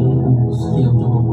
Mengikuti.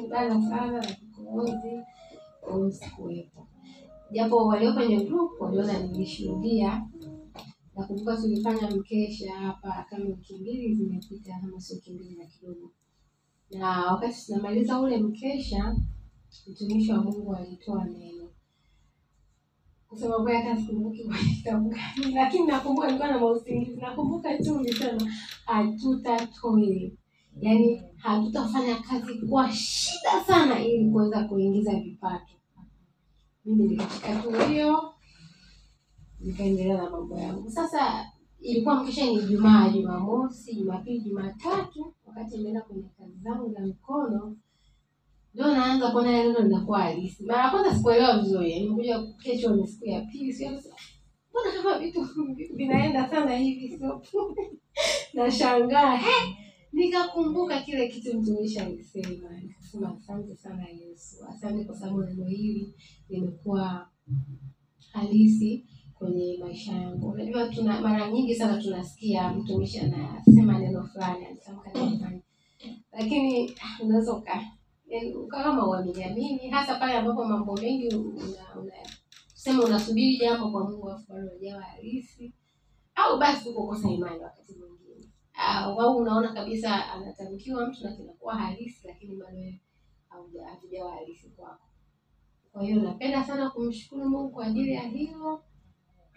Nimebana sana na kikohozi, hiyo sikuwepo. Japo walio kwenye group waliona nilishuhudia. Nakumbuka tulifanya mkesha hapa kama wiki mbili zimepita, kama sio wiki mbili na kidogo, na wakati tunamaliza ule mkesha, mtumishi wa Mungu alitoa neno kusema kweli hata sikumbuki kwa kitabu gani, lakini nakumbuka nilikuwa na mausingizi. Nakumbuka tu ulisema hatutatoil, yaani hatutafanya kazi kwa shida sana ili kuweza kuingiza vipato. Mimi nikashika tu hiyo, nikaendelea na mambo yangu. Sasa ilikuwa mkesha ni Ijumaa, Jumamosi, Jumapili, Jumatatu, wakati nimeenda kwenye kazi zangu za mikono ndio naanza kuona ile neno linakuwa halisi. Mara kwanza sikuelewa vizuri, nimekuja kesho ni siku ya pili, sio mbona kama vitu vinaenda sana hivi, sio nashangaa he, nikakumbuka kile kitu mtumishi alisema, nikasema asante sana Yesu, asante kwa sababu neno hili limekuwa halisi kwenye maisha yangu. Unajua, tuna mara nyingi sana tunasikia mtumishi anasema neno fulani, anatamka neno fulani, lakini ah, unaweza uka kama uaminiamini, hasa pale ambapo mambo mengi una, una sema unasubiri jambo kwa Mungu afu bado hujawa halisi, au basi uko kosa imani wakati mwingine, au au unaona kabisa anatamkiwa mtu na kinakuwa halisi, lakini bado hakijawa halisi kwako. Kwa hiyo napenda sana kumshukuru Mungu kwa ajili ya hilo.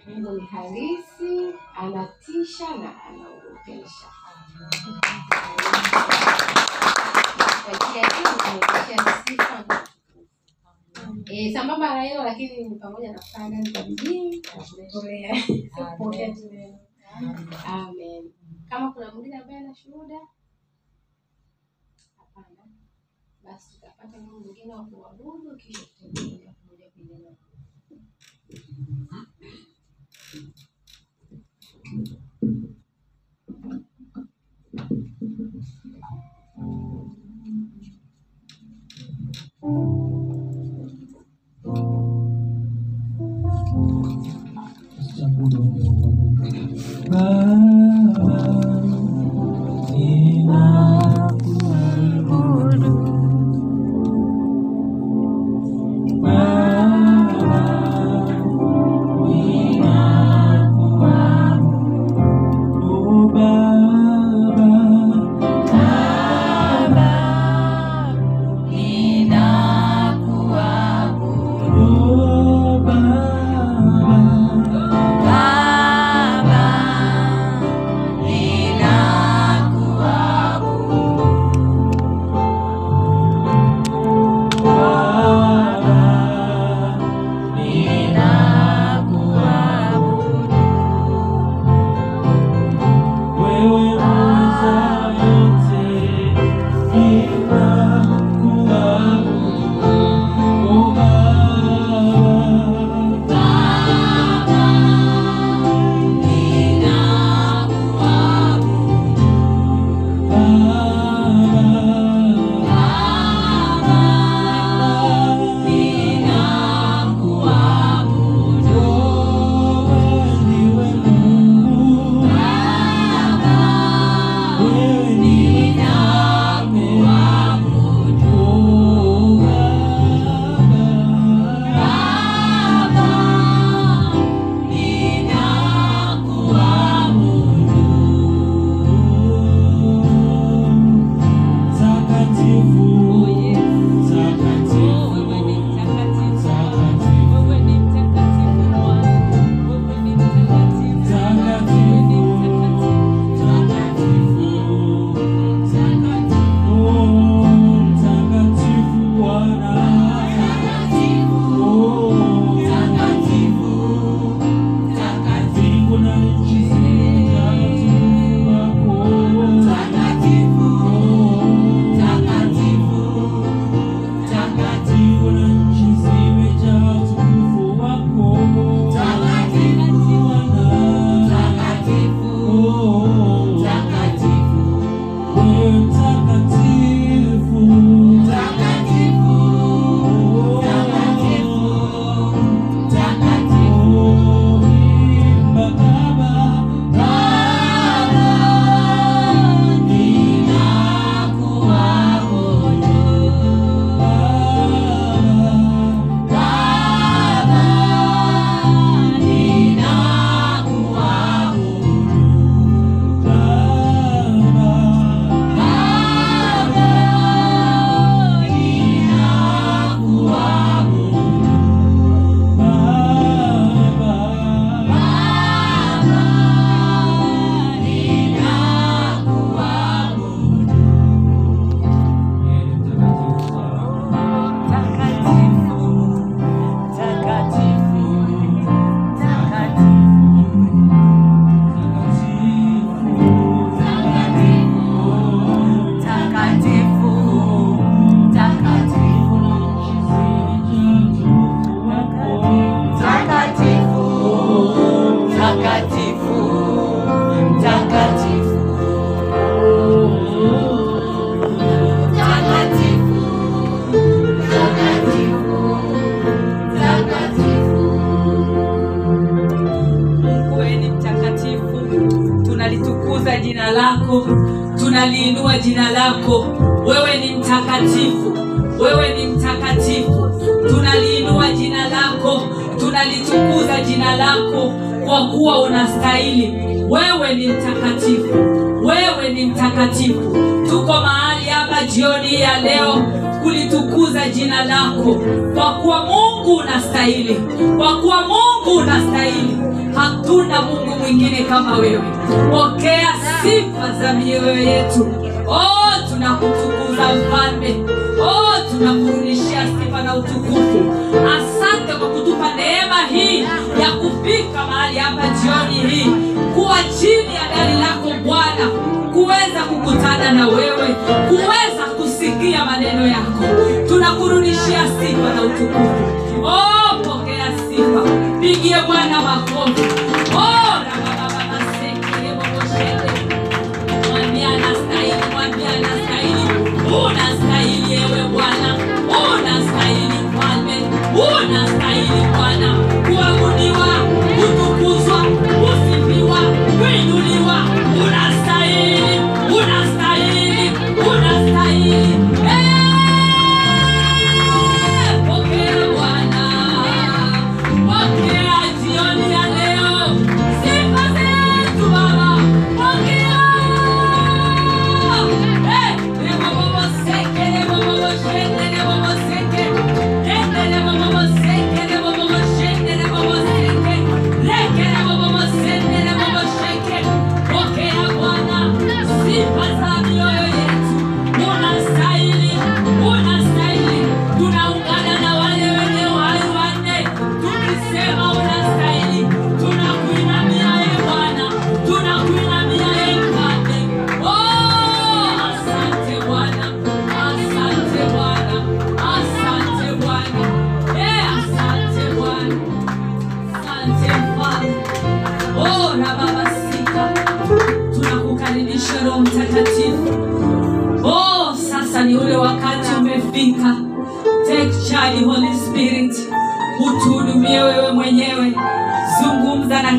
Mungu ni halisi, anatisha na anaogopesha. Eh, sambamba na hilo lakini ni pamoja na kufanya kazi kwa bidii. Amen. Kama kuna mwingine ambaye ana shuhuda? Hapana. Basi tutapata Mungu mwingine wa kuabudu kisha tutaendelea pamoja kuendelea. Baba,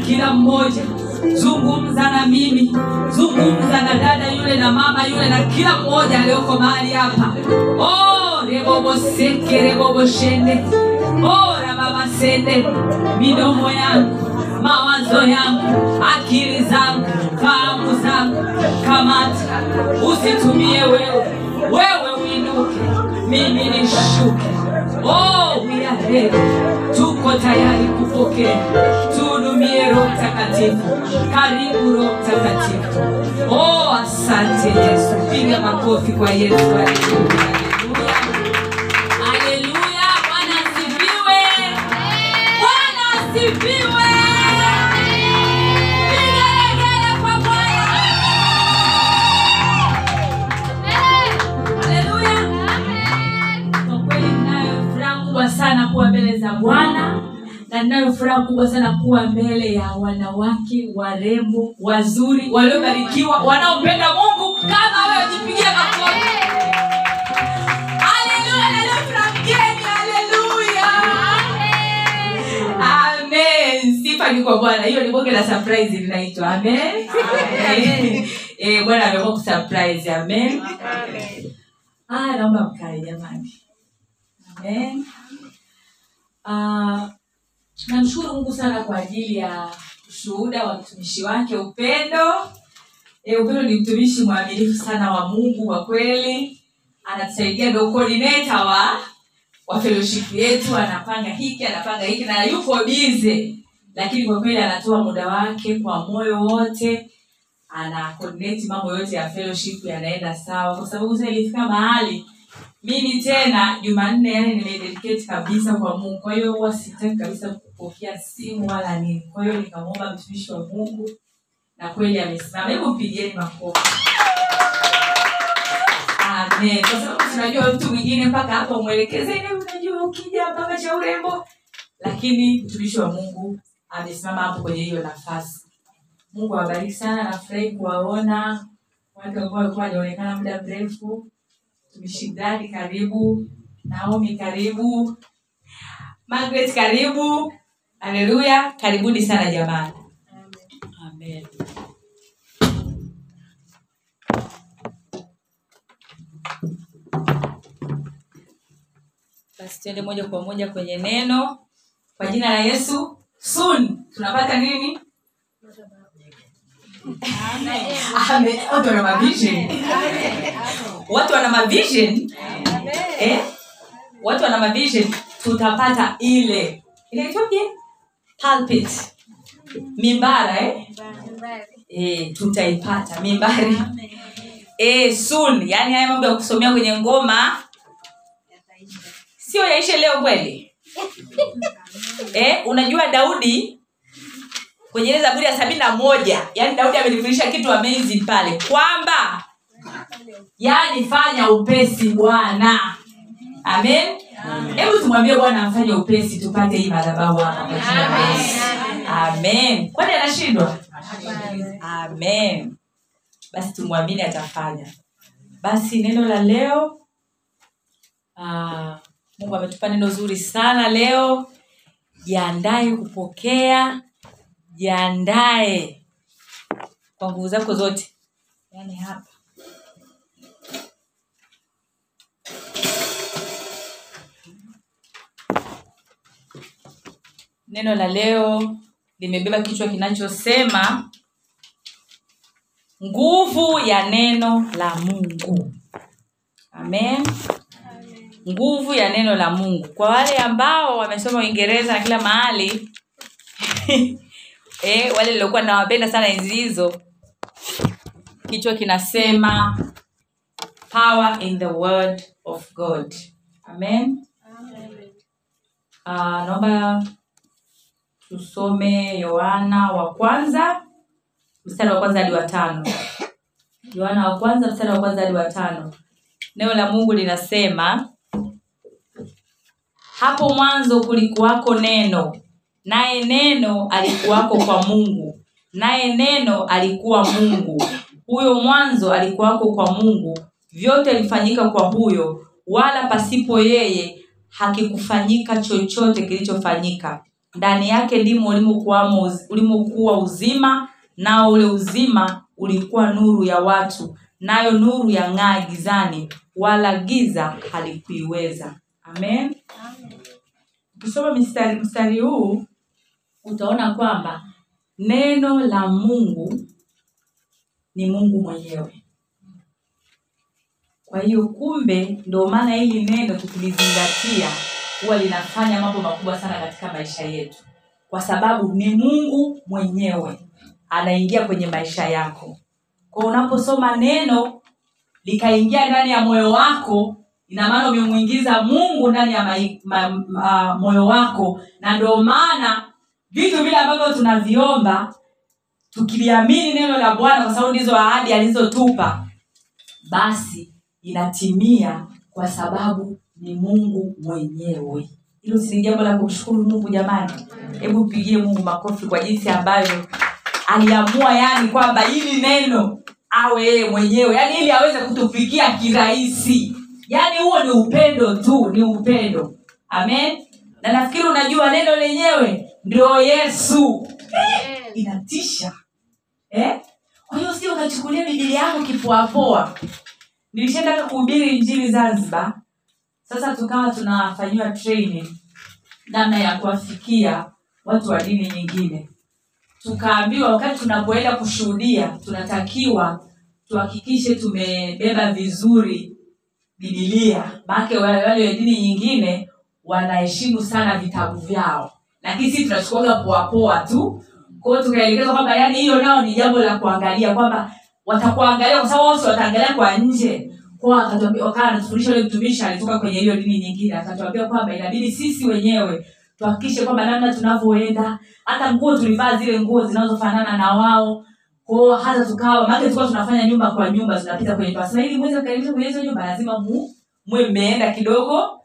kila mmoja. Zungumza na mimi zungumza na dada yule na mama yule na kila mmoja aliyoko mahali hapa. Oh reboboseke reboboshende oh rababasende midomo yangu mawazo yangu akili zangu fahamu zangu. Kamata usitumie wewe. Wewe uinuke mimi nishuke oh, we are here. tuko tayari kupokea tuhudumie roho mtakatifu. Karibu roho mtakatifu. Oh, asante yesu. Piga makofi kwa yesu. Haleluya. Haleluya. Bwana asifiwe. Bwana asifiwe bwana na ninayo furaha kubwa sana kuwa mbele ya wanawake warembo wazuri waliobarikiwa wanaopenda mungu kama wewe makofi. Amen. Kwa Bwana. Hiyo ni bonge la surprise linaitwa. Amen. Amen. Eh, Bwana amekuwa kusurprise. Amen. Ah, naomba mkae jamani. Amen. Ah, namshukuru Mungu sana kwa ajili ya ushuhuda wa mtumishi wake Upendo. E, Upendo ni mtumishi mwaminifu sana wa Mungu kwa kweli, anatusaidia, ndio coordinator wa wa fellowship yetu, anapanga hiki anapanga hiki na yuko bize, lakini kwa kweli anatoa muda wake kwa moyo wote, ana coordinate mambo yote ya fellowship yanaenda sawa, kwa sababu sasa ilifika mahali mimi tena Jumanne yani nimededicate kabisa kwa Mungu. Kwa hiyo huwa sitaki kabisa kupokea simu wala nini. Kwa hiyo nikamwomba mtumishi wa Mungu na kweli amesimama. Hebu mpigieni makofi. Kwa sababu tunajua mtu mwingine mpaka hapa umwelekeze, "Eh, unajua ukija mpaka cha urembo, lakini mtumishi wa Mungu amesimama hapo kwenye hiyo nafasi. Mungu awabariki sana, nafurahi kuwaona watu ambao walikuwa wajaonekana muda mrefu Mshindani karibu, Naomi karibu, Margaret karibu. Haleluya, karibuni sana jamani. Amen. Basi tuende moja kwa moja kwenye neno kwa jina la Yesu. Soon tunapata nini? Amen. watu wana mavision watu wana mavision eh? watu wana mavision tutapata ile. Inaitwaje pulpit. Mimbara eh? eh, tutaipata. Mimbari. Eh, soon. Yaani haya mambo ya kusomea kwenye ngoma. Sio yaishe leo kweli? Eh, unajua daudi kwenye ile zaburi ya sabini na moja yani daudi amenifundisha kitu amazing pale kwamba yani fanya upesi bwana. Amen? Hebu tumwambie bwana amfanye upesi tupate hii madhabahu hapa amen. Kwani anashindwa? Amen. Basi tumwamini atafanya. Basi neno la leo ah, mungu ametupa neno zuri sana leo. Jiandaye kupokea jiandae. Kwa nguvu zako zote. Yaani hapa. Neno la leo limebeba kichwa kinachosema nguvu ya neno la mungu. Amen. Nguvu ya neno la mungu. Kwa wale ambao wamesoma uingereza na kila mahali eh, wale liliokuwa nawapenda sana enzi hizo. Kichwa kinasema power in the word of god. Amen. Uh, naomba tusome yohana wa kwanza mstari wa kwanza hadi watano yohana wa kwanza mstari wa kwanza hadi watano neo la mungu linasema hapo mwanzo kulikuwako neno naye neno alikuwako kwa mungu. Naye neno alikuwa mungu. Huyo mwanzo alikuwako kwa mungu. Vyote vilifanyika kwa huyo wala pasipo yeye hakikufanyika chochote kilichofanyika. Ndani yake ndimo ulimokuwa uzima nao ule uzima ulikuwa nuru ya watu nayo nuru ya ng'aa gizani wala giza halikuiweza. Amen. Ukisoma mstari huu utaona kwamba neno la mungu ni mungu mwenyewe. Kwa hiyo kumbe ndio maana hili neno tukilizingatia huwa linafanya mambo makubwa sana katika maisha yetu. Kwa sababu ni mungu mwenyewe anaingia kwenye maisha yako. Kwa unaposoma neno likaingia ndani ya moyo wako ina maana umemwingiza mungu ndani ya ma, ma, ma, moyo wako. Na ndio maana vitu vile ambavyo tunaviomba tukiliamini neno la bwana kwa sababu ndizo ahadi alizotupa basi inatimia kwa sababu ni mungu mwenyewe. Hilo sini jambo la kumshukuru mungu jamani. Hebu mpigie mungu makofi kwa jinsi ambavyo aliamua yani kwamba hili neno awe yeye mwenyewe yani ili aweze kutufikia kirahisi. Yani huo ni upendo tu ni upendo. Amen? Na nafikiri unajua neno lenyewe ndio yesu. Eh, inatisha. Eh? kwa hiyo sio ukachukulia bibilia yako kipoapoa nilishataka kuhubiri njini zanzibar. Sasa tukawa tunafanyiwa training. Namna ya kuwafikia watu wa dini nyingine. Tukaambiwa wakati tunapoenda kushuhudia tunatakiwa tuhakikishe tumebeba vizuri bibilia maake wale wa dini nyingine wanaheshimu sana vitabu vyao lakini sisi tunachukuaga poapoa tu. Kwao tukaelekeza kwamba yani hiyo nao ni jambo la kuangalia kwamba watakuangalia kwa sababu wao wataangalia kwa nje. Akatuambia anatufundisha ule mtumishi alitoka kwenye hiyo dini nyingine. Akatuambia kwamba inabidi sisi wenyewe tuhakikishe kwamba namna tunavyoenda hata nguo tulivaa zile nguo zinazofanana na wao. Kwao hata tukawa maake tukawa tunafanya nyumba kwa nyumba tunapita kwenye nyumba. Ili mweze kukaribisha kwenye hizo nyumba lazima mu mwe mmeenda kidogo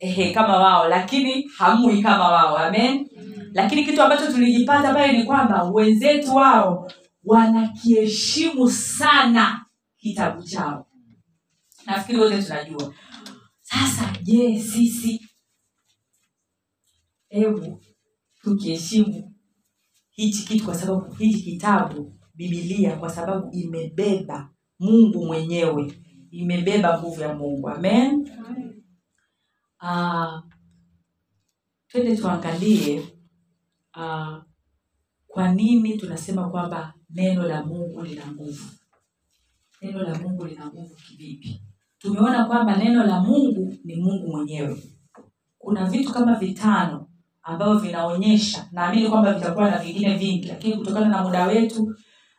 ehe kama wao lakini hamui kama wao amen? Lakini kitu ambacho tulijipata pale ni kwamba wenzetu wao wanakiheshimu sana kitabu chao. Nafikiri wote tunajua. Sasa je sisi hebu tukiheshimu hichi kitu kwa sababu hichi kitabu bibilia kwa sababu imebeba mungu mwenyewe imebeba nguvu ya mungu amen uh, twende tuangalie uh, kwa nini tunasema kwamba neno la mungu lina nguvu? Neno la mungu lina nguvu kivipi? Tumeona kwamba neno la mungu ni mungu mwenyewe. Kuna vitu kama vitano ambavyo vinaonyesha naamini kwamba vitakuwa na vingine vingi lakini kutokana na muda wetu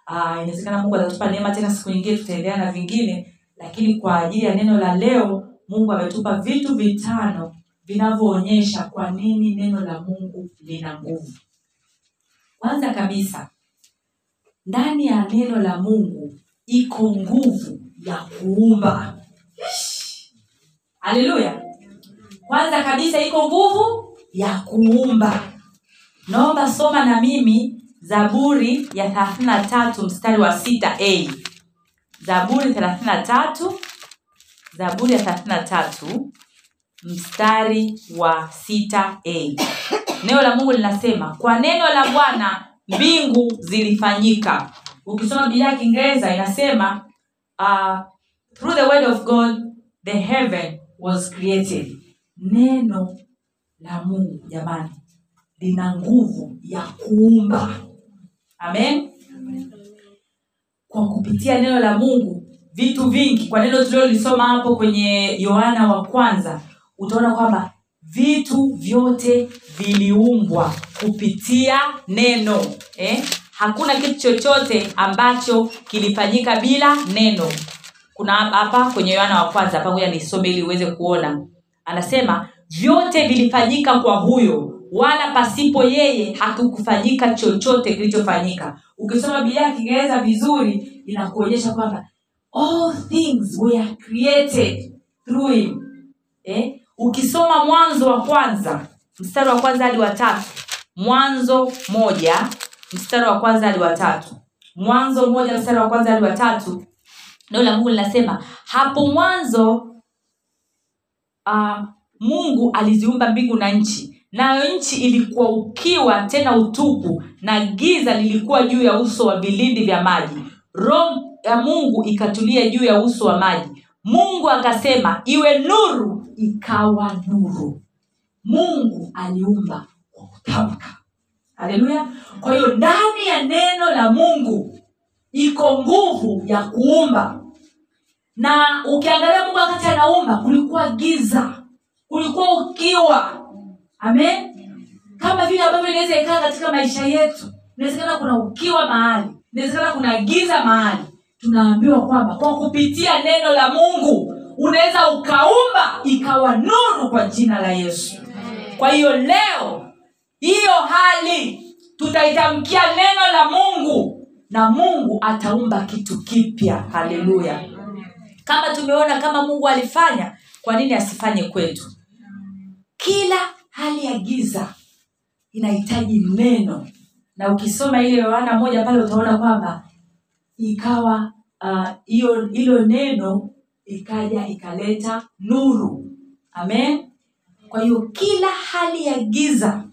uh, inawezekana mungu atatupa neema tena siku nyingine tutaendelea na vingine lakini kwa ajili ya neno la leo mungu ametupa vitu vitano vinavyoonyesha kwa nini neno la mungu lina nguvu. Kwanza kabisa ndani ya neno la mungu iko nguvu ya kuumba. Haleluya! Kwanza kabisa iko nguvu ya kuumba. Naomba soma na mimi zaburi ya thelathini na tatu mstari wa 6a. zaburi thelathini na tatu zaburi ya thelathini na tatu mstari wa 6a. neno la mungu linasema kwa neno la bwana mbingu zilifanyika. Ukisoma biblia ya kiingereza inasema uh, through the word of god the heaven was created. Neno la mungu jamani lina nguvu ya kuumba. Amen? Kwa kupitia neno la mungu vitu vingi. Kwa neno tuliolisoma hapo kwenye yohana wa kwanza utaona kwamba vitu vyote viliumbwa kupitia neno eh? hakuna kitu chochote ambacho kilifanyika bila neno. Kuna hapa kwenye yohana wa kwanza pamoja nisome ili uweze kuona. Anasema vyote vilifanyika kwa huyo wala pasipo yeye hakikufanyika chochote kilichofanyika. Ukisoma bilia ya kiingereza vizuri inakuonyesha kwamba all things were created through him. Eh? ukisoma mwanzo wa kwanza mstari wa kwanza hadi watatu mwanzo moja mstari wa kwanza hadi watatu mwanzo moja mstari wa kwanza hadi watatu neno la mungu linasema hapo mwanzo uh, mungu aliziumba mbingu na nchi. Nayo nchi ilikuwa ukiwa tena utupu na giza lilikuwa juu ya uso wa vilindi vya maji. Roho ya mungu ikatulia juu ya uso wa maji. Mungu akasema iwe nuru. Ikawa nuru. Mungu aliumba kwa kutamka haleluya. Kwa hiyo ndani ya neno la mungu iko nguvu ya kuumba. Na ukiangalia mungu wakati anaumba kulikuwa giza. Kulikuwa ukiwa. Amen. Kama vile ambavyo inaweza ikaa katika maisha yetu. Inawezekana kuna ukiwa mahali. Inawezekana kuna giza mahali tunaambiwa kwamba kwa kupitia neno la mungu unaweza ukaumba ikawa nuru kwa jina la yesu. Kwa hiyo leo hiyo hali tutaitamkia neno la mungu na mungu ataumba kitu kipya. Haleluya. Kama tumeona kama mungu alifanya kwa nini asifanye kwetu? Kila hali ya giza inahitaji neno. Na ukisoma ile yohana moja pale utaona kwamba ikawa hiyo uh, hilo neno ikaja ikaleta nuru. Amen? Kwa hiyo kila hali ya giza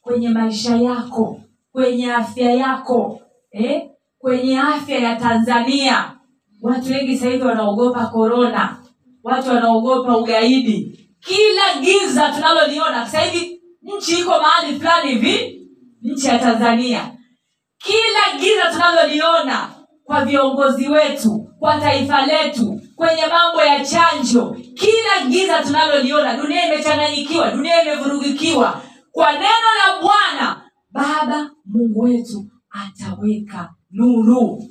kwenye maisha yako kwenye afya yako eh? kwenye afya ya tanzania. Watu wengi sahivi hivi wanaogopa korona watu wanaogopa ugaidi. Kila giza tunaloliona sahivi hivi nchi iko mahali fulani hivi nchi ya tanzania. Kila giza tunaloliona kwa viongozi wetu kwa taifa letu kwenye mambo ya chanjo. Kila giza tunaloliona dunia imechanganyikiwa dunia imevurugikiwa. Kwa neno la bwana baba mungu wetu ataweka nuru.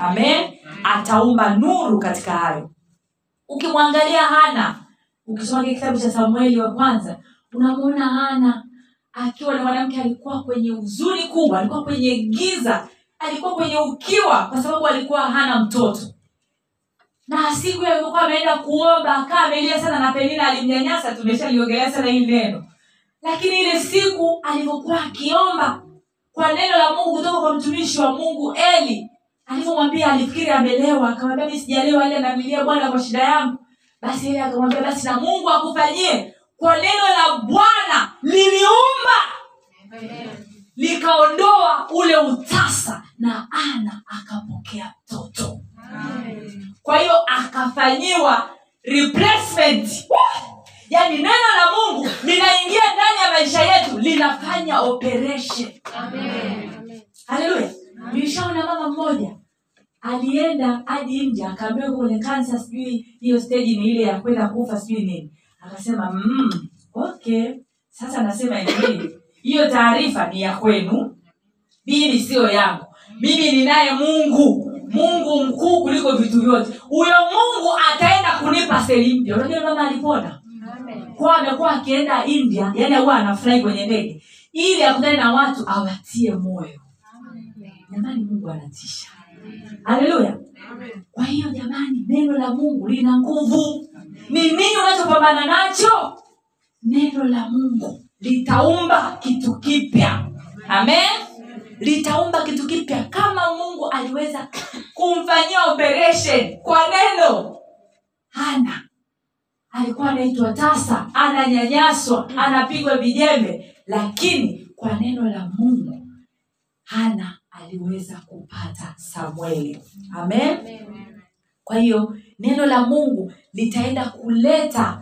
Amen. Ataumba nuru katika hayo. Ukimwangalia hana ukisoma kitabu cha samueli wa kwanza unamwona hana akiwa na mwanamke alikuwa kwenye huzuni kubwa alikuwa kwenye giza alikuwa kwenye ukiwa kwa sababu alikuwa hana mtoto. Na siku alivyokuwa ameenda kuomba akaa amelia sana na penina alimnyanyasa tumeshaliongelea sana hili neno. Lakini ile siku alivyokuwa akiomba kwa neno la mungu kutoka kwa mtumishi wa mungu eli alivyomwambia alifikiri amelewa. Akamwambia mi sijalewa ile namilia bwana kwa shida yangu. Basi ile akamwambia basi na mungu akufanyie kwa neno la bwana liliumba likaondoa ule utasa na ana akapokea mtoto. Kwa hiyo akafanyiwa replacement. Yaani neno la mungu linaingia ndani ya maisha yetu linafanya operation. Haleluya nilishaona mama mmoja alienda hadi nje akaambiwa kwenye kansa sijui hiyo steji ni ile ya kwenda kufa sijui nini. Akasema mm, okay. Sasa nasema hivi hiyo taarifa ni ya kwenu. Mimi siyo yangu. Mimi ninaye mungu. Mungu mkuu kuliko vitu vyote. Huyo mungu ataenda kunipa seli mpya. Unajua mama alipona? Kwa amekuwa akienda india yani huwa anafurahi kwenye ndege. Ili akutane na watu awatie moyo. Jamani mungu anatisha. Haleluya kwa hiyo jamani neno la mungu lina nguvu. Ni nini unachopambana nacho? Neno la mungu litaumba kitu kipya. Amen? Litaumba kitu kipya. Kama mungu aliweza kumfanyia operation kwa neno. Hana. Alikuwa anaitwa tasa ananyanyaswa anapigwa vijembe. Lakini kwa neno la mungu hana aliweza kupata samueli. Amen? Kwa hiyo neno la mungu litaenda kuleta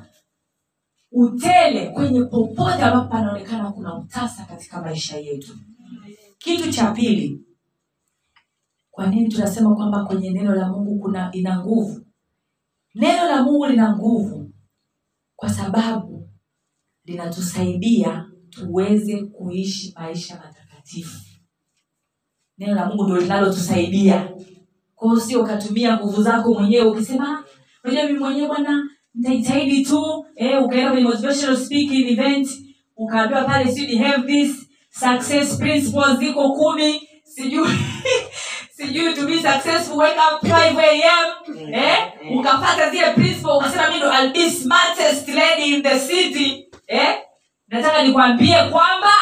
utele kwenye popote ambapo panaonekana kuna utasa katika maisha yetu. Kitu cha pili kwa nini tunasema kwamba kwenye neno la mungu kuna ina nguvu? Neno la mungu lina nguvu kwa sababu linatusaidia tuweze kuishi maisha matakatifu. Neno la mungu ndio linalotusaidia. Kwao sio ukatumia nguvu zako mwenyewe ukisema unajua mi mwenyewe bwana nitajitahidi tu eh, ukaenda kwenye motivational speaking event ukaambiwa pale sijui have this success principles ziko kumi. Sijui sijui to be successful wake up 5 am eh ukapata zile principle ukasema mimi ndo I'll be smartest lady in the city. Eh nataka nikwambie kwamba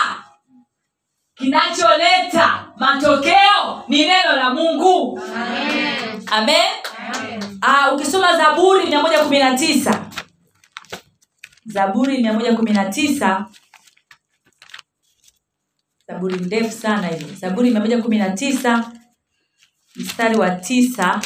kinacholeta matokeo ni neno la mungu. Amen Ah, ukisoma zaburi mia moja kumi na tisa. Zaburi mia moja kumi na tisa. Zaburi ndefu sana hiyo. Zaburi mia moja kumi na tisa mstari wa tisa.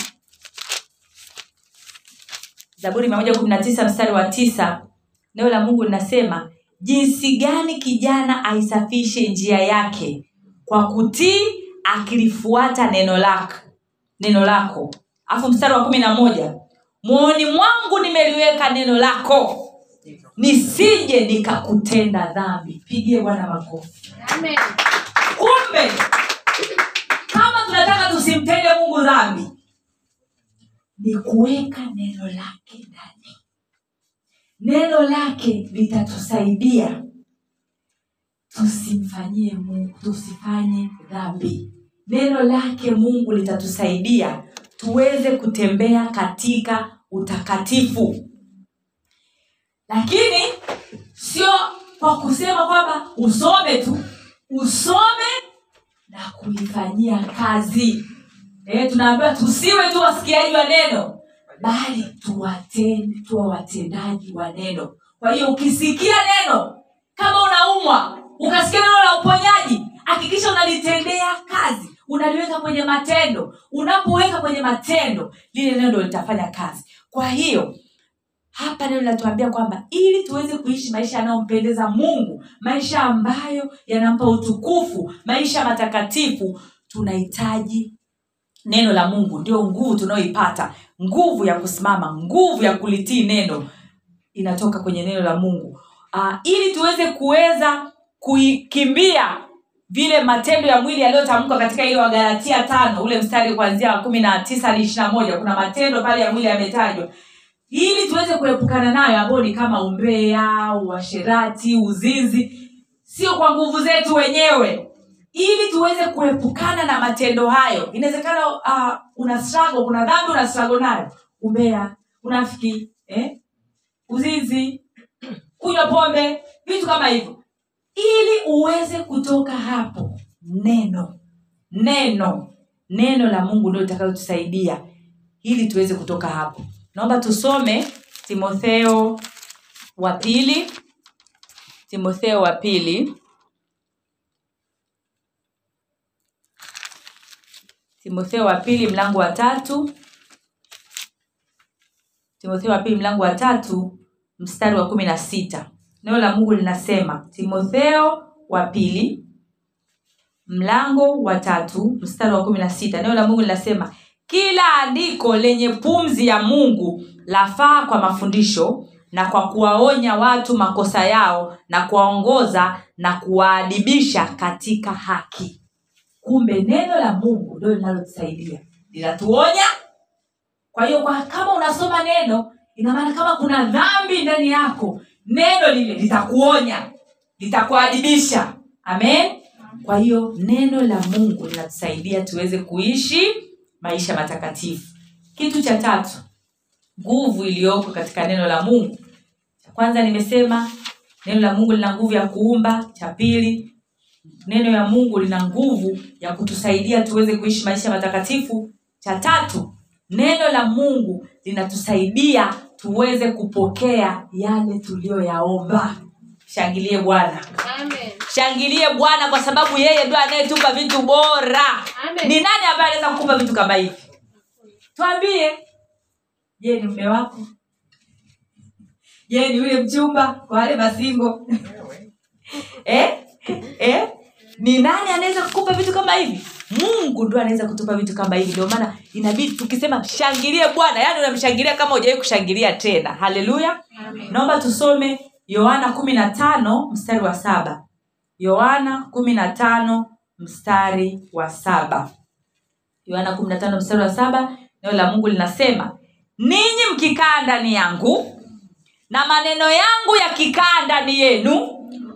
Zaburi mia moja kumi na tisa mstari wa tisa. Neno la mungu linasema jinsi gani kijana aisafishe njia yake kwa kutii akilifuata neno lako neno lako alafu mstari wa kumi na moja mwoni mwangu nimeliweka neno lako nisije nikakutenda dhambi. Pigie bwana makofi. Kumbe kama tunataka tusimtende mungu dhambi ni kuweka neno lake ndani. Neno lake litatusaidia tusimfanyie mungu tusifanye dhambi. Neno lake mungu litatusaidia tuweze kutembea katika utakatifu. Lakini sio kwa kusema kwamba usome tu usome na kuifanyia kazi. E, tunaambiwa tusiwe tu wasikiaji wa neno bali tuwatende tuwa watendaji wa neno. Kwa hiyo ukisikia neno kama unaumwa ukasikia neno la uponyaji hakikisha unalitendea kazi unaliweka kwenye matendo. Unapoweka kwenye matendo lile neno litafanya kazi. Kwa hiyo hapa neno linatuambia kwamba ili tuweze kuishi maisha yanayompendeza mungu maisha ambayo yanampa utukufu maisha matakatifu tunahitaji neno la mungu. Ndio nguvu tunayoipata. Nguvu ya kusimama nguvu ya kulitii neno inatoka kwenye neno la mungu. Uh, ili tuweze kuweza kuikimbia vile matendo ya mwili yaliyotamkwa katika ile wagalatia tano ule mstari kuanzia kumi na tisa hadi ishiri moja kuna matendo pale ya mwili yametajwa. Ili tuweze kuepukana nayo ambayo ni kama umbea uasherati uzinzi sio kwa nguvu zetu wenyewe. Ili tuweze kuepukana na matendo hayo inawezekana uh, una struggle kuna dhambi una struggle nayo. Umbea unafiki eh? uzinzi kunywa pombe vitu kama hivyo ili uweze kutoka hapo neno neno neno la mungu ndio litakalotusaidia ili tuweze kutoka hapo. Naomba tusome timotheo wa pili. Timotheo wa pili. Timotheo wa pili mlango wa tatu. Timotheo wa pili mlango wa tatu mstari wa kumi na sita neno la mungu linasema timotheo wa pili mlango wa tatu mstari wa kumi na sita. Neno la mungu linasema kila andiko lenye pumzi ya mungu lafaa kwa mafundisho na kwa kuwaonya watu makosa yao na kuwaongoza na kuwaadibisha katika haki. Kumbe neno la mungu ndio linalotusaidia. Linatuonya. Kwa hiyo kama unasoma neno ina maana kama kuna dhambi ndani yako neno lile litakuonya litakuadibisha. Amen? Kwa hiyo neno la mungu linatusaidia tuweze kuishi maisha matakatifu. Kitu cha tatu nguvu iliyoko katika neno la mungu. Cha kwanza nimesema neno la mungu lina nguvu ya kuumba. Cha pili neno ya mungu lina nguvu ya kutusaidia tuweze kuishi maisha matakatifu. Cha tatu neno la mungu linatusaidia tuweze kupokea yale tuliyoyaomba. Shangilie bwana. Shangilie bwana kwa sababu yeye ndo anayetupa vitu bora. Amen. ni nani ambaye anaweza kukupa vitu kama hivi? Twambie je ni mme wako? Je ni yule mchumba? Kwa wale masingo? Eh? Eh? ni nani anaweza kukupa vitu kama hivi mungu ndo anaweza kutupa vitu kama hivi. Ndio maana inabidi tukisema shangilie bwana yaani unamshangilia kama hujawai kushangilia tena. Haleluya. Naomba tusome yohana kumi na tano mstari wa saba. Yohana kumi na tano mstari wa saba. Yohana kumi na tano mstari wa saba neno la mungu linasema ninyi mkikaa ndani yangu na maneno yangu yakikaa ndani yenu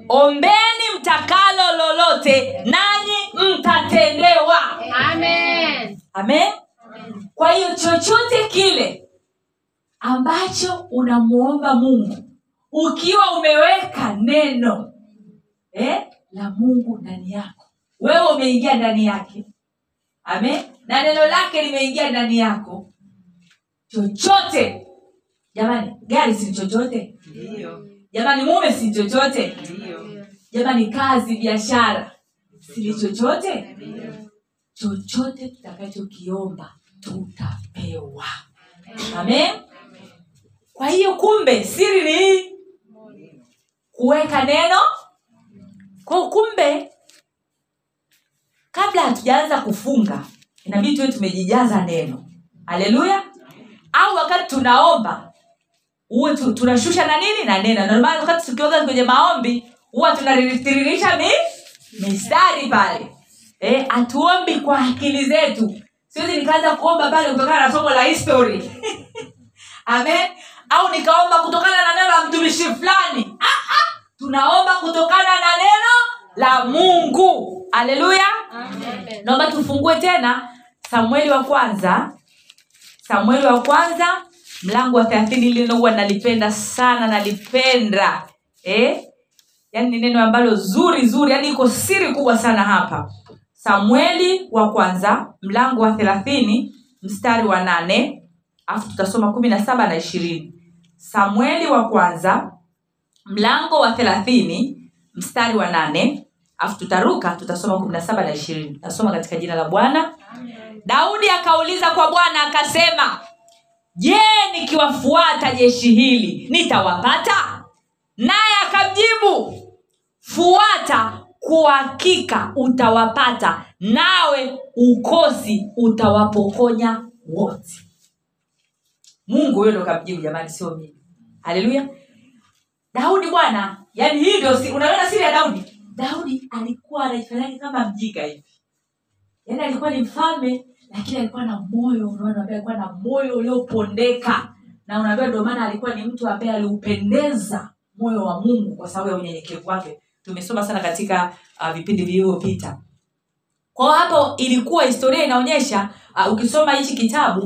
ombeni mtakalo lolote nanyi mtatendewa. Amen. amen. Kwa hiyo chochote kile ambacho unamuomba mungu ukiwa umeweka neno eh, la mungu ndani yako wewe umeingia ndani yake. Amen. Na neno lake limeingia ndani yako. Chochote. Jamani gari si chochote jamani mume si chochote? Jamani kazi biashara sili chochote? Chochote tutakachokiomba tutapewa. Amen? Kwa hiyo kumbe siri ni hii kuweka neno. Kwa kumbe kabla hatujaanza kufunga inabidi tuwe tumejijaza neno. Haleluya! Au wakati tunaomba uwe tu, tunashusha na nini na neno ndio maana wakati tukioga kwenye maombi huwa tunatiririsha mi mistari pale. Eh, hatuombi kwa akili zetu. Siwezi nikaanza kuomba pale kutokana na somo la history. Amen? Au nikaomba kutokana na neno la mtumishi fulani. Ah, ah, tunaomba kutokana na neno la mungu. Haleluya! Naomba tufungue tena. Samueli wa kwanza. Samueli wa kwanza mlango wa thelathini lilo huwa nalipenda sana nalipenda. Eh? yaani ni neno ambalo zuri zuri. Yaani iko siri kubwa sana hapa. Samueli wa kwanza mlango wa thelathini mstari wa nane. Alafu tutasoma kumi na saba na ishirini. Samueli wa kwanza mlango wa thelathini mstari wa nane. Alafu tutaruka tutasoma kumi na saba na ishirini. Nasoma katika jina la bwana. Daudi akauliza kwa bwana akasema je nikiwafuata jeshi hili nitawapata? Naye akamjibu fuata kwa hakika utawapata nawe ukosi utawapokonya wote. Mungu huyo ndo jamani sio mimi. Haleluya. Daudi bwana yani hii ndio unaona siri ya daudi? Daudi alikuwa anaifanyake kama mjinga hivi? Yani alikuwa ni mfalme lakini alikuwa na moyo unaona alikuwa na moyo uliopondeka. Na unaambia ndio maana alikuwa ni mtu ambaye aliupendeza moyo wa mungu kwa sababu ya unyenyekevu wake. Tumesoma sana katika uh, vipindi vilivyopita. Kwao hapo ilikuwa historia inaonyesha uh, ukisoma hichi kitabu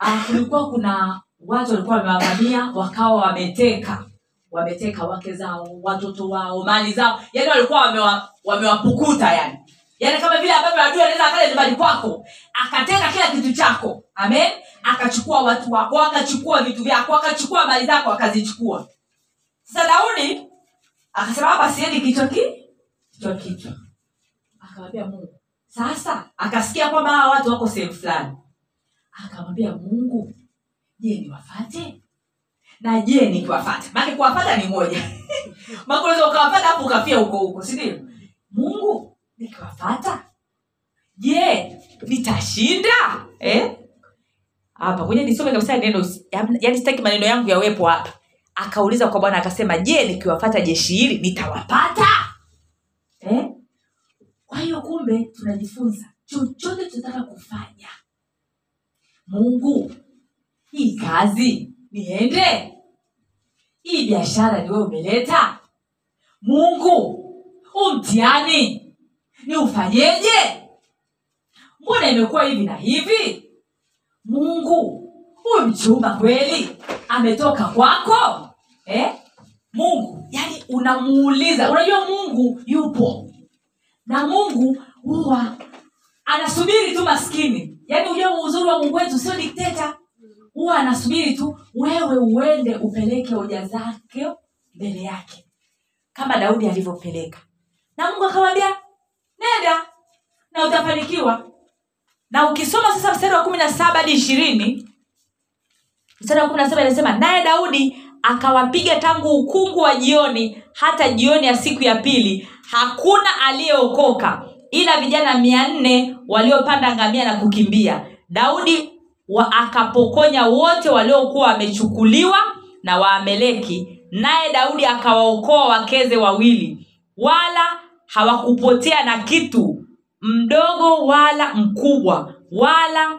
uh, kulikuwa kuna watu walikuwa wamewavamia wakawa wameteka. Wameteka wake zao watoto wao mali zao. Yani walikuwa wamewapukuta wamewapukuta yani yaani kama vile ambavyo adui anaweza akaja nyumbani kwako akateka kila kitu chako. Amen? Akachukua watu wako akachukua vitu vyako akachukua mali zako akazichukua. Sasa daudi akasema hapa siendi kichwa ki kichwa kichwa akamwambia mungu. Sasa akasikia kwamba hawa watu wako sehemu fulani. Akamwambia mungu je niwafate? Na je nikiwafata? Maake kuwafata ni moja. Makunaweza ukawafata hapo ukafia huko huko sindio mungu nikiwafata je nitashinda? Eh? hapa kwenye nisome kabisa neno yani sitaki maneno yangu yawepo hapa. Akauliza kwa bwana akasema je nikiwafata jeshi hili nitawapata? Eh? kwa hiyo kumbe tunajifunza chochote tunataka kufanya. Mungu hii kazi niende? Hii biashara niwe umeleta? Mungu huu mtihani ni ufanyeje? Mbona imekuwa hivi na hivi? Mungu huyu mchumba kweli ametoka kwako? Eh? mungu yani unamuuliza. Unajua mungu yupo. Na mungu huwa anasubiri tu maskini. Yaani ujua uzuri wa mungu wetu sio dikteta. Huwa anasubiri tu wewe uende upeleke hoja zake mbele yake. Kama daudi alivyopeleka. Na mungu akamwambia nenda na utafanikiwa. Na ukisoma sasa mstari wa kumi na saba hadi ishirini mstari wa kumi na saba inasema naye daudi akawapiga tangu ukungu wa jioni hata jioni ya siku ya pili. Hakuna aliyeokoka ila vijana mia nne waliopanda ngamia na kukimbia. Daudi wa akapokonya wote waliokuwa wamechukuliwa na waameleki naye daudi akawaokoa wakeze wawili wala hawakupotea na kitu mdogo wala mkubwa wala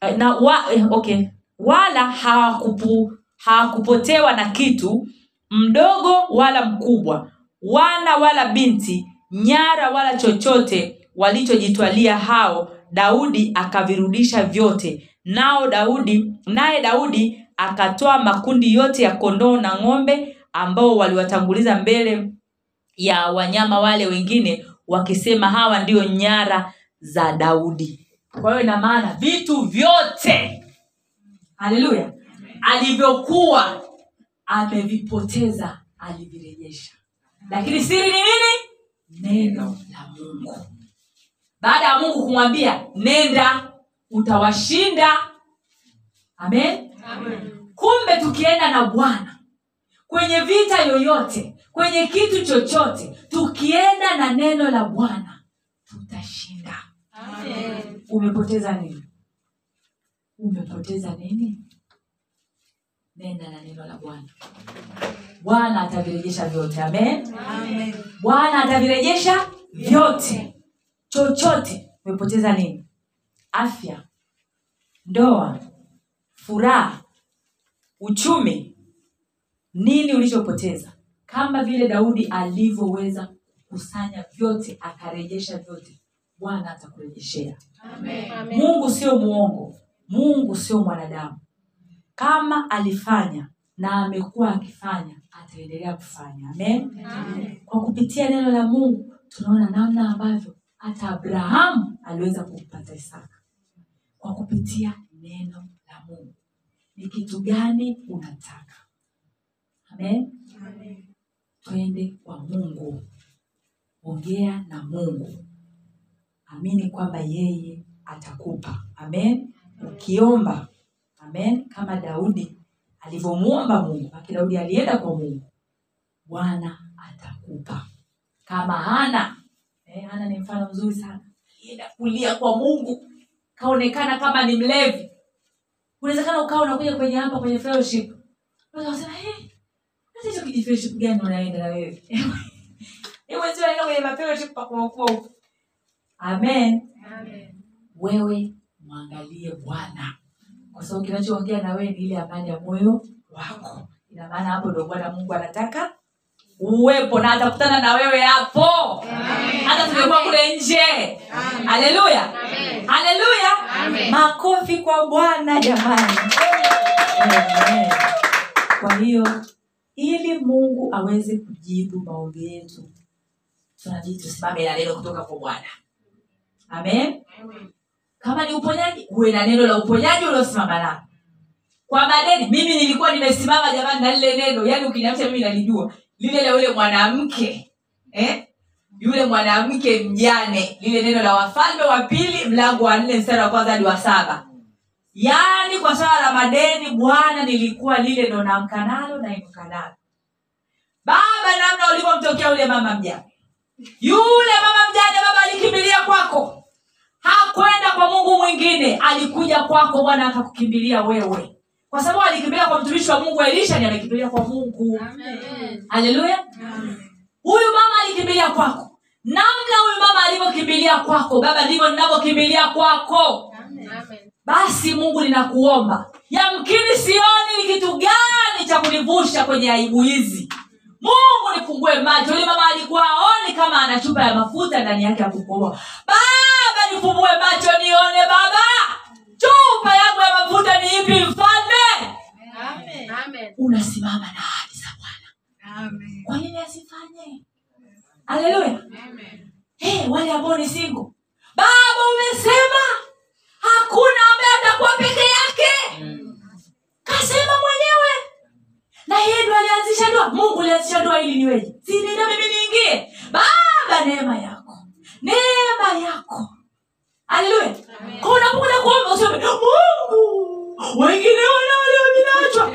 eh, na wa, eh, okay. Wala hawakupu, hawakupotewa na kitu mdogo wala mkubwa. Wana wala binti nyara wala chochote walichojitwalia hao daudi akavirudisha vyote. Nao daudi naye daudi akatoa makundi yote ya kondoo na ng'ombe ambao waliwatanguliza mbele ya wanyama wale wengine wakisema hawa ndio nyara za daudi. Kwa hiyo ina maana vitu vyote haleluya alivyokuwa amevipoteza alivirejesha. Lakini siri ni nini? Neno la mungu. Baada ya mungu kumwambia nenda utawashinda. Amen, amen. kumbe tukienda na bwana kwenye vita yoyote kwenye kitu chochote tukienda na neno la bwana tutashinda. Amen. umepoteza nini? Umepoteza nini? Nenda na neno la bwana. Bwana atavirejesha vyote. Amen. Amen. bwana atavirejesha vyote. Chochote. Umepoteza nini? Afya ndoa furaha uchumi. Nini ulichopoteza kama vile daudi alivyoweza kukusanya vyote akarejesha vyote bwana atakurejeshea. Mungu sio mwongo, mungu sio mwanadamu. Kama alifanya na amekuwa akifanya ataendelea kufanya. Amen. Amen. kwa kupitia neno la mungu tunaona namna ambavyo hata abrahamu aliweza kumpata isaka. Kwa kupitia neno la mungu. Ni kitu gani unataka? Amen twende kwa mungu. Ongea na mungu. Amini kwamba yeye atakupa. Amen. Ukiomba. Amen. Kama daudi alivyomwomba mungu. Aki daudi alienda kwa mungu. Bwana atakupa. Kama hana. Eh, hana ni mfano mzuri sana. Alienda kulia kwa mungu. Kaonekana kama ni mlevi. Unawezekana ukawa unakuja kwenye hapa kwenye fellowship. Unasema kusema, "Eh, hata hicho kijifellowship gani unaenda na wewe Hebu sio unaenda kwenye mafellowship pa kuokoa huko amen. Amen. wewe mwangalie bwana. Kwa sababu kinachoongea na wewe ni ile amani ya moyo wako. Ina maana hapo ndio bwana mungu anataka uwepo na atakutana na wewe hapo. Hata tumekuwa kule nje. Haleluya haleluya makofi kwa bwana jamani. Amen. kwa hiyo ili mungu aweze kujibu maombi yetu tunabidi tusimame na neno kutoka kwa bwana. Amen? Kama ni uponyaji uwe na neno la uponyaji uliosimama nalo. Kwa madeni mimi nilikuwa nimesimama jamani na lile neno yaani ukiniamsha mimi nalijua. Lile la yule mwanamke eh? yule mwanamke mjane. Lile neno la wafalme wa pili mlango wa nne mstari wa kwanza hadi wa saba yaani kwa swala la madeni bwana nilikuwa lile ndo naamka nalo nainuka nalo. Baba namna ulivyomtokea yule mama mjane. Yule mama mjane baba alikimbilia kwako. Hakwenda kwa mungu mwingine alikuja kwako bwana akakukimbilia wewe. Kwa sababu alikimbilia kwa mtumishi wa mungu elisha ni amekimbilia kwa mungu. Haleluya huyu mama alikimbilia kwako. Namna huyu mama alivyokimbilia kwako baba ndivyo ninavyokimbilia kwako basi mungu ninakuomba. Yamkini sioni ni kitu gani cha kunivusha kwenye aibu hizi. Mungu nifungue macho yule mama alikuwa aoni kama ana chupa ya mafuta ndani yake ya kukoa baba nifungue macho nione baba. Chupa yangu ya mafuta ni ipi mfalme? Unasimama na ahadi za bwana. Kwa nini asifanye? Haleluya hey, wale ambao ni singo baba umesema hakuna ambaye atakuwa peke yake. Kasema mwenyewe. Na yeye ndo alianzisha ndoa. Mungu alianzisha ndoa ili niweje sinina mimi niingie. Baba neema yako. Neema yako. Haleluya ka unapokuja kuomba useme mungu wengine wale vinachwa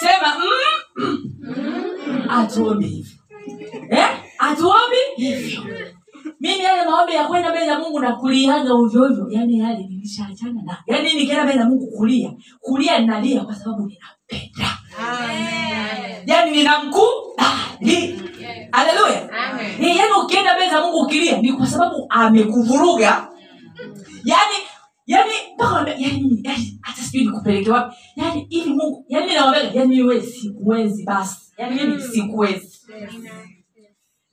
sema mm-mm. atuombi hivyo. Eh? atuombi hivyo mimi yale maombi ya kwenda mbele za mungu na kuliaga ovyoovyo yani yale nilishaachana na. Yani nikienda mbele za mungu kulia kulia ninalia kwa sababu ninampenda. Yani ninamkubali. Haleluya Ni yani ukienda mbele za mungu ukilia ni kwa sababu amekuvuruga. Yani yani mpaka yani yani hata sijui nikupeleke wapi. Yani ili mungu yani nawambega yani wewe sikuwezi basi. Yani mimi sikuwezi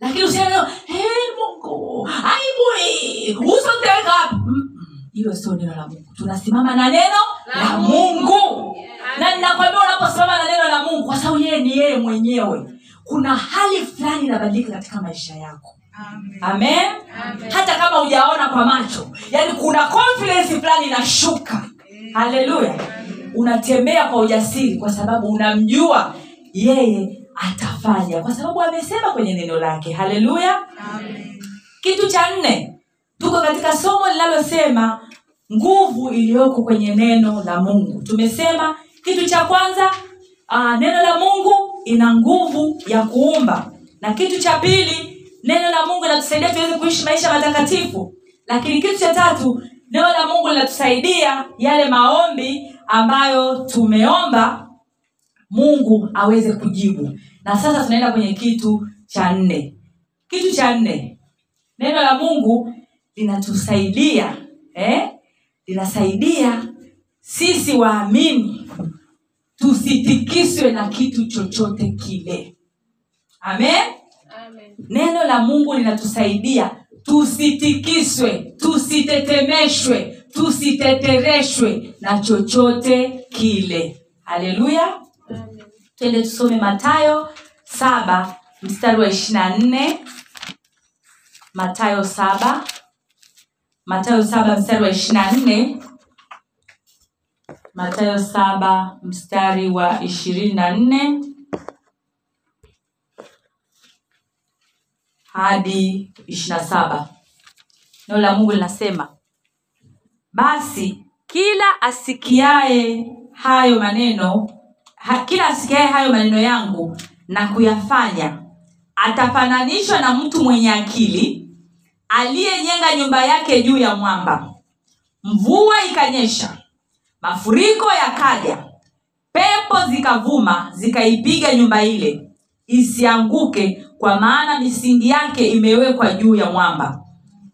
lakini usianeo hey, mungu aibui usoteka hilo sio neno la mungu tunasimama na neno la mungu na ninakwambia unaposimama na neno la mungu kwa sababu yeye ni yeye mwenyewe kuna hali fulani inabadilika katika maisha yako amen, hata kama hujaona kwa macho yaani kuna confidence fulani inashuka haleluya unatembea kwa ujasiri kwa sababu unamjua yeye atafanya. Kwa sababu amesema kwenye neno lake. Haleluya. Kitu cha nne tuko katika somo linalosema nguvu iliyoko kwenye neno la mungu. Tumesema kitu cha kwanza uh, neno la mungu ina nguvu ya kuumba. Na kitu cha pili neno la mungu linatusaidia tuweze kuishi maisha matakatifu. Lakini kitu cha tatu neno la mungu linatusaidia yale maombi ambayo tumeomba mungu aweze kujibu. Na sasa tunaenda kwenye kitu cha nne. Kitu cha nne. Neno la mungu linatusaidia eh? linasaidia sisi waamini tusitikiswe na kitu chochote kile. Amen? Neno la mungu linatusaidia tusitikiswe tusitetemeshwe tusitetereshwe na chochote kile. Haleluya twende tusome matayo saba mstari wa ishirina nne. Matayo saba. Matayo saba mstari wa ishirina nne. Matayo saba mstari wa ishirini na nne. Hadi ishirina saba. Neno la mungu linasema basi kila asikiaye hayo maneno ha, kila asikiaye hayo maneno yangu na kuyafanya atafananishwa na mtu mwenye akili aliyejenga nyumba yake juu ya mwamba. Mvua ikanyesha mafuriko yakaja pepo zikavuma zikaipiga nyumba ile isianguke kwa maana misingi yake imewekwa juu ya mwamba.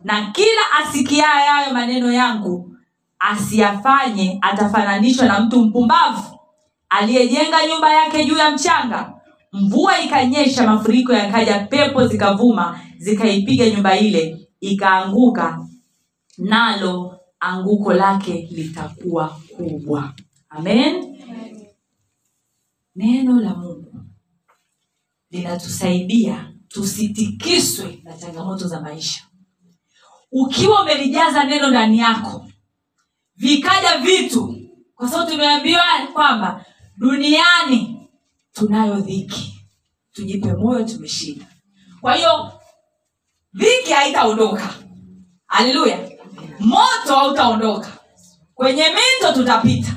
Na kila asikiaye hayo maneno yangu asiyafanye atafananishwa na mtu mpumbavu aliyejenga nyumba yake juu ya mchanga mvua ikanyesha mafuriko yakaja pepo zikavuma zikaipiga nyumba ile ikaanguka nalo anguko lake litakuwa kubwa. Amen? Neno la mungu linatusaidia tusitikiswe na changamoto za maisha. Ukiwa umelijaza neno ndani yako vikaja vitu kwa sababu tumeambiwa kwamba duniani tunayo dhiki. Tujipe moyo tumeshinda. Kwa hiyo dhiki haitaondoka. Haleluya. Moto hautaondoka. Kwenye mito tutapita.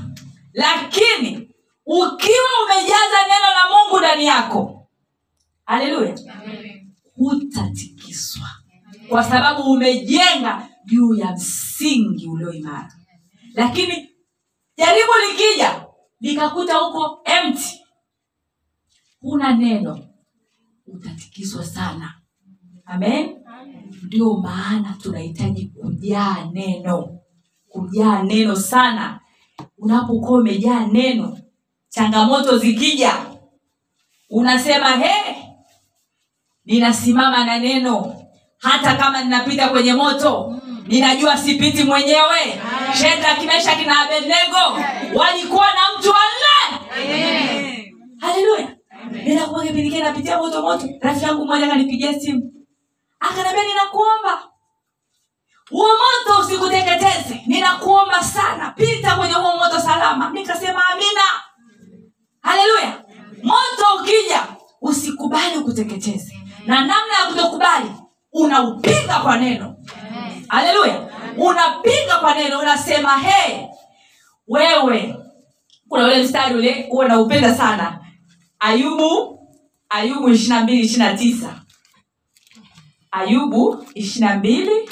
Lakini ukiwa umejaza neno la mungu ndani yako haleluya hutatikiswa. Kwa sababu umejenga juu ya msingi ulioimara lakini jaribu likija likakuta huko empty. Huna neno. Utatikiswa sana. Amen? Ndio maana tunahitaji kujaa neno. Kujaa neno sana. Unapokuwa umejaa neno changamoto zikija unasema he ninasimama na neno. Hata kama ninapita kwenye moto ninajua sipiti mwenyewe. Shenda kimesha kina abednego. Walikuwa na mtu wanne haleluya. Ninakuwa kipindi kile napitia moto moto. Rafiki yangu mmoja akanipigia simu. Akanambia, ninakuomba. Huo moto usikuteketeze. Ninakuomba sana. Pita kwenye huo moto salama. Nikasema amina. Haleluya. Moto ukija usikubali ukuteketeze na namna ya kutokubali unaupinga kwa neno haleluya unapinga kwa neno unasema he wewe. Kuna ule mstari ule huwa naupenda sana. Ayubu ayubu ishirina mbili ishirina tisa. Ayubu ishirina mbili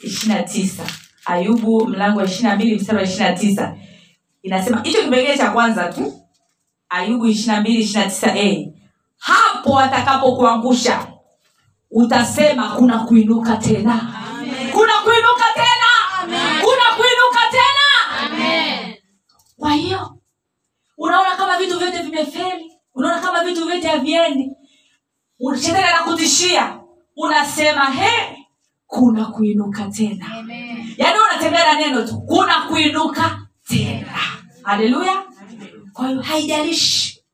ishirina tisa. Ayubu mlango wa ishirina mbili mstari wa ishirina tisa. Inasema hicho kipengele cha kwanza tu. Ayubu ishirina mbili ishirina tisa a. Hapo atakapokuangusha utasema kuna kuinuka tena kwa hiyo unaona kama vitu vyote vimefeli unaona kama vitu vyote haviendi. Shetani anakutishia unasema he kuna kuinuka tena. Yaani unatembea na neno tu kuna kuinuka tena. Haleluya. Kwa hiyo haijalishi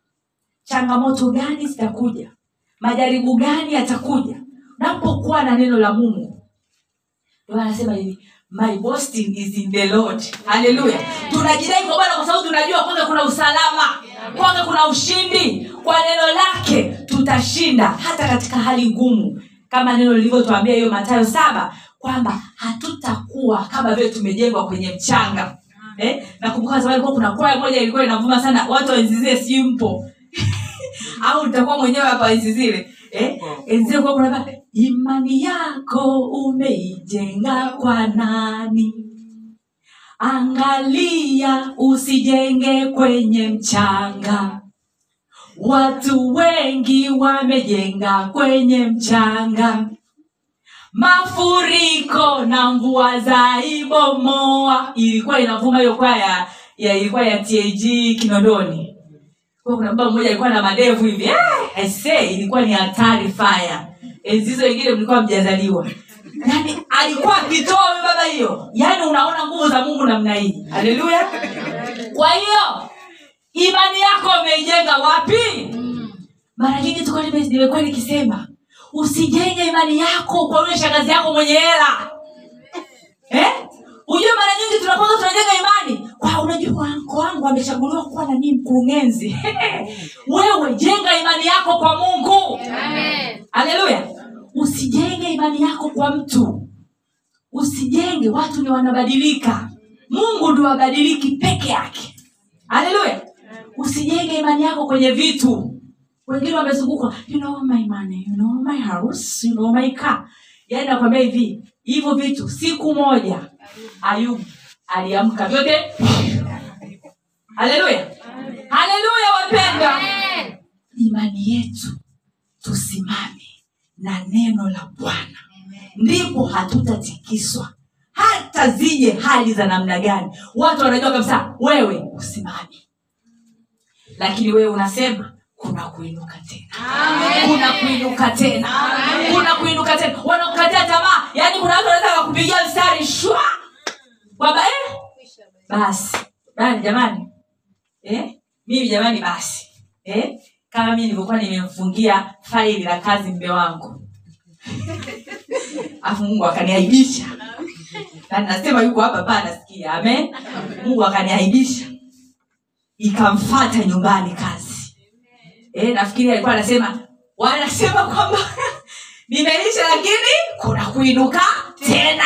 changamoto gani zitakuja majaribu gani yatakuja unapokuwa na neno la mungu ndio anasema hivi my boasting is in the lord. Haleluya tunajidai kwa bwana kwa sababu tunajua kwanza kuna usalama kwanza kuna ushindi. Kwa neno lake tutashinda hata katika hali ngumu. Kama neno lilivyotuambia hiyo matayo saba kwamba hatutakuwa kama vile tumejengwa kwenye mchanga. Eh? nakumbuka sababu kuna kwaya moja ilikuwa inavuma sana watu waenzizie simpo. Mpo au nitakuwa mwenyewe hapa enzi zile eh? enzi zile kuna imani yako umeijenga kwa nani? Angalia usijenge kwenye mchanga. Watu wengi wamejenga kwenye mchanga. Mafuriko na mvua za ibomoa. Ilikuwa inavuma hiyo kwaya ya ilikuwa ya tag kinondoni. Kwa kuna baba mmoja alikuwa na madevu hivi. Eh, I say, ilikuwa ni hatari faya enzi hizo wengine mlikuwa mjazaliwa. Yani alikuwa akitoa baba hiyo. Yaani unaona nguvu za mungu namna hii. Haleluya. Kwa hiyo imani yako umeijenga wapi? Mara nyingi tuko nime- nimekuwa nikisema usijenge imani yako kwa yule shangazi yako mwenye hela. Eh? Ujue mara nyingi tunapoza tunajenga imani kwa unajua anko wangu amechaguliwa kuwa nanii mkurugenzi. Wewe jenga imani yako kwa mungu. Haleluya usijenge imani yako kwa mtu. Usijenge watu ni wanabadilika. Mungu ndio abadiliki peke yake. Haleluya usijenge imani yako kwenye vitu. Wengine wamezungukwa you know my money you know my house you know my car. Yaani nakwambia hivi hivyo vitu siku moja ayubu. Aliamka. Vyote? Haleluya. Haleluya wapenda imani yetu tusimame na neno la bwana. Ndipo hatutatikiswa. Hata zije hali za namna gani. Watu wanajua kabisa wewe usimame. Lakini wewe unasema kuna kuinuka tena. Kuna kuinuka tena. Kuna kuinuka tena. Wanakukatia tamaa yaani kuna watu wanaweza wakupigia mstari shwa kwamba eh? Basi. Bani jamani. Eh? mimi jamani basi. Eh? kama mii nilivyokuwa nimemfungia faili la kazi mbe wangu. Afu mungu akaniaibisha. Nasema yuko hapa paa nasikia amen? Mungu akaniaibisha. Ikamfata nyumbani kazi. Eh, nafikiri alikuwa anasema wanasema kwamba nimeisha lakini kuna kuinuka tena.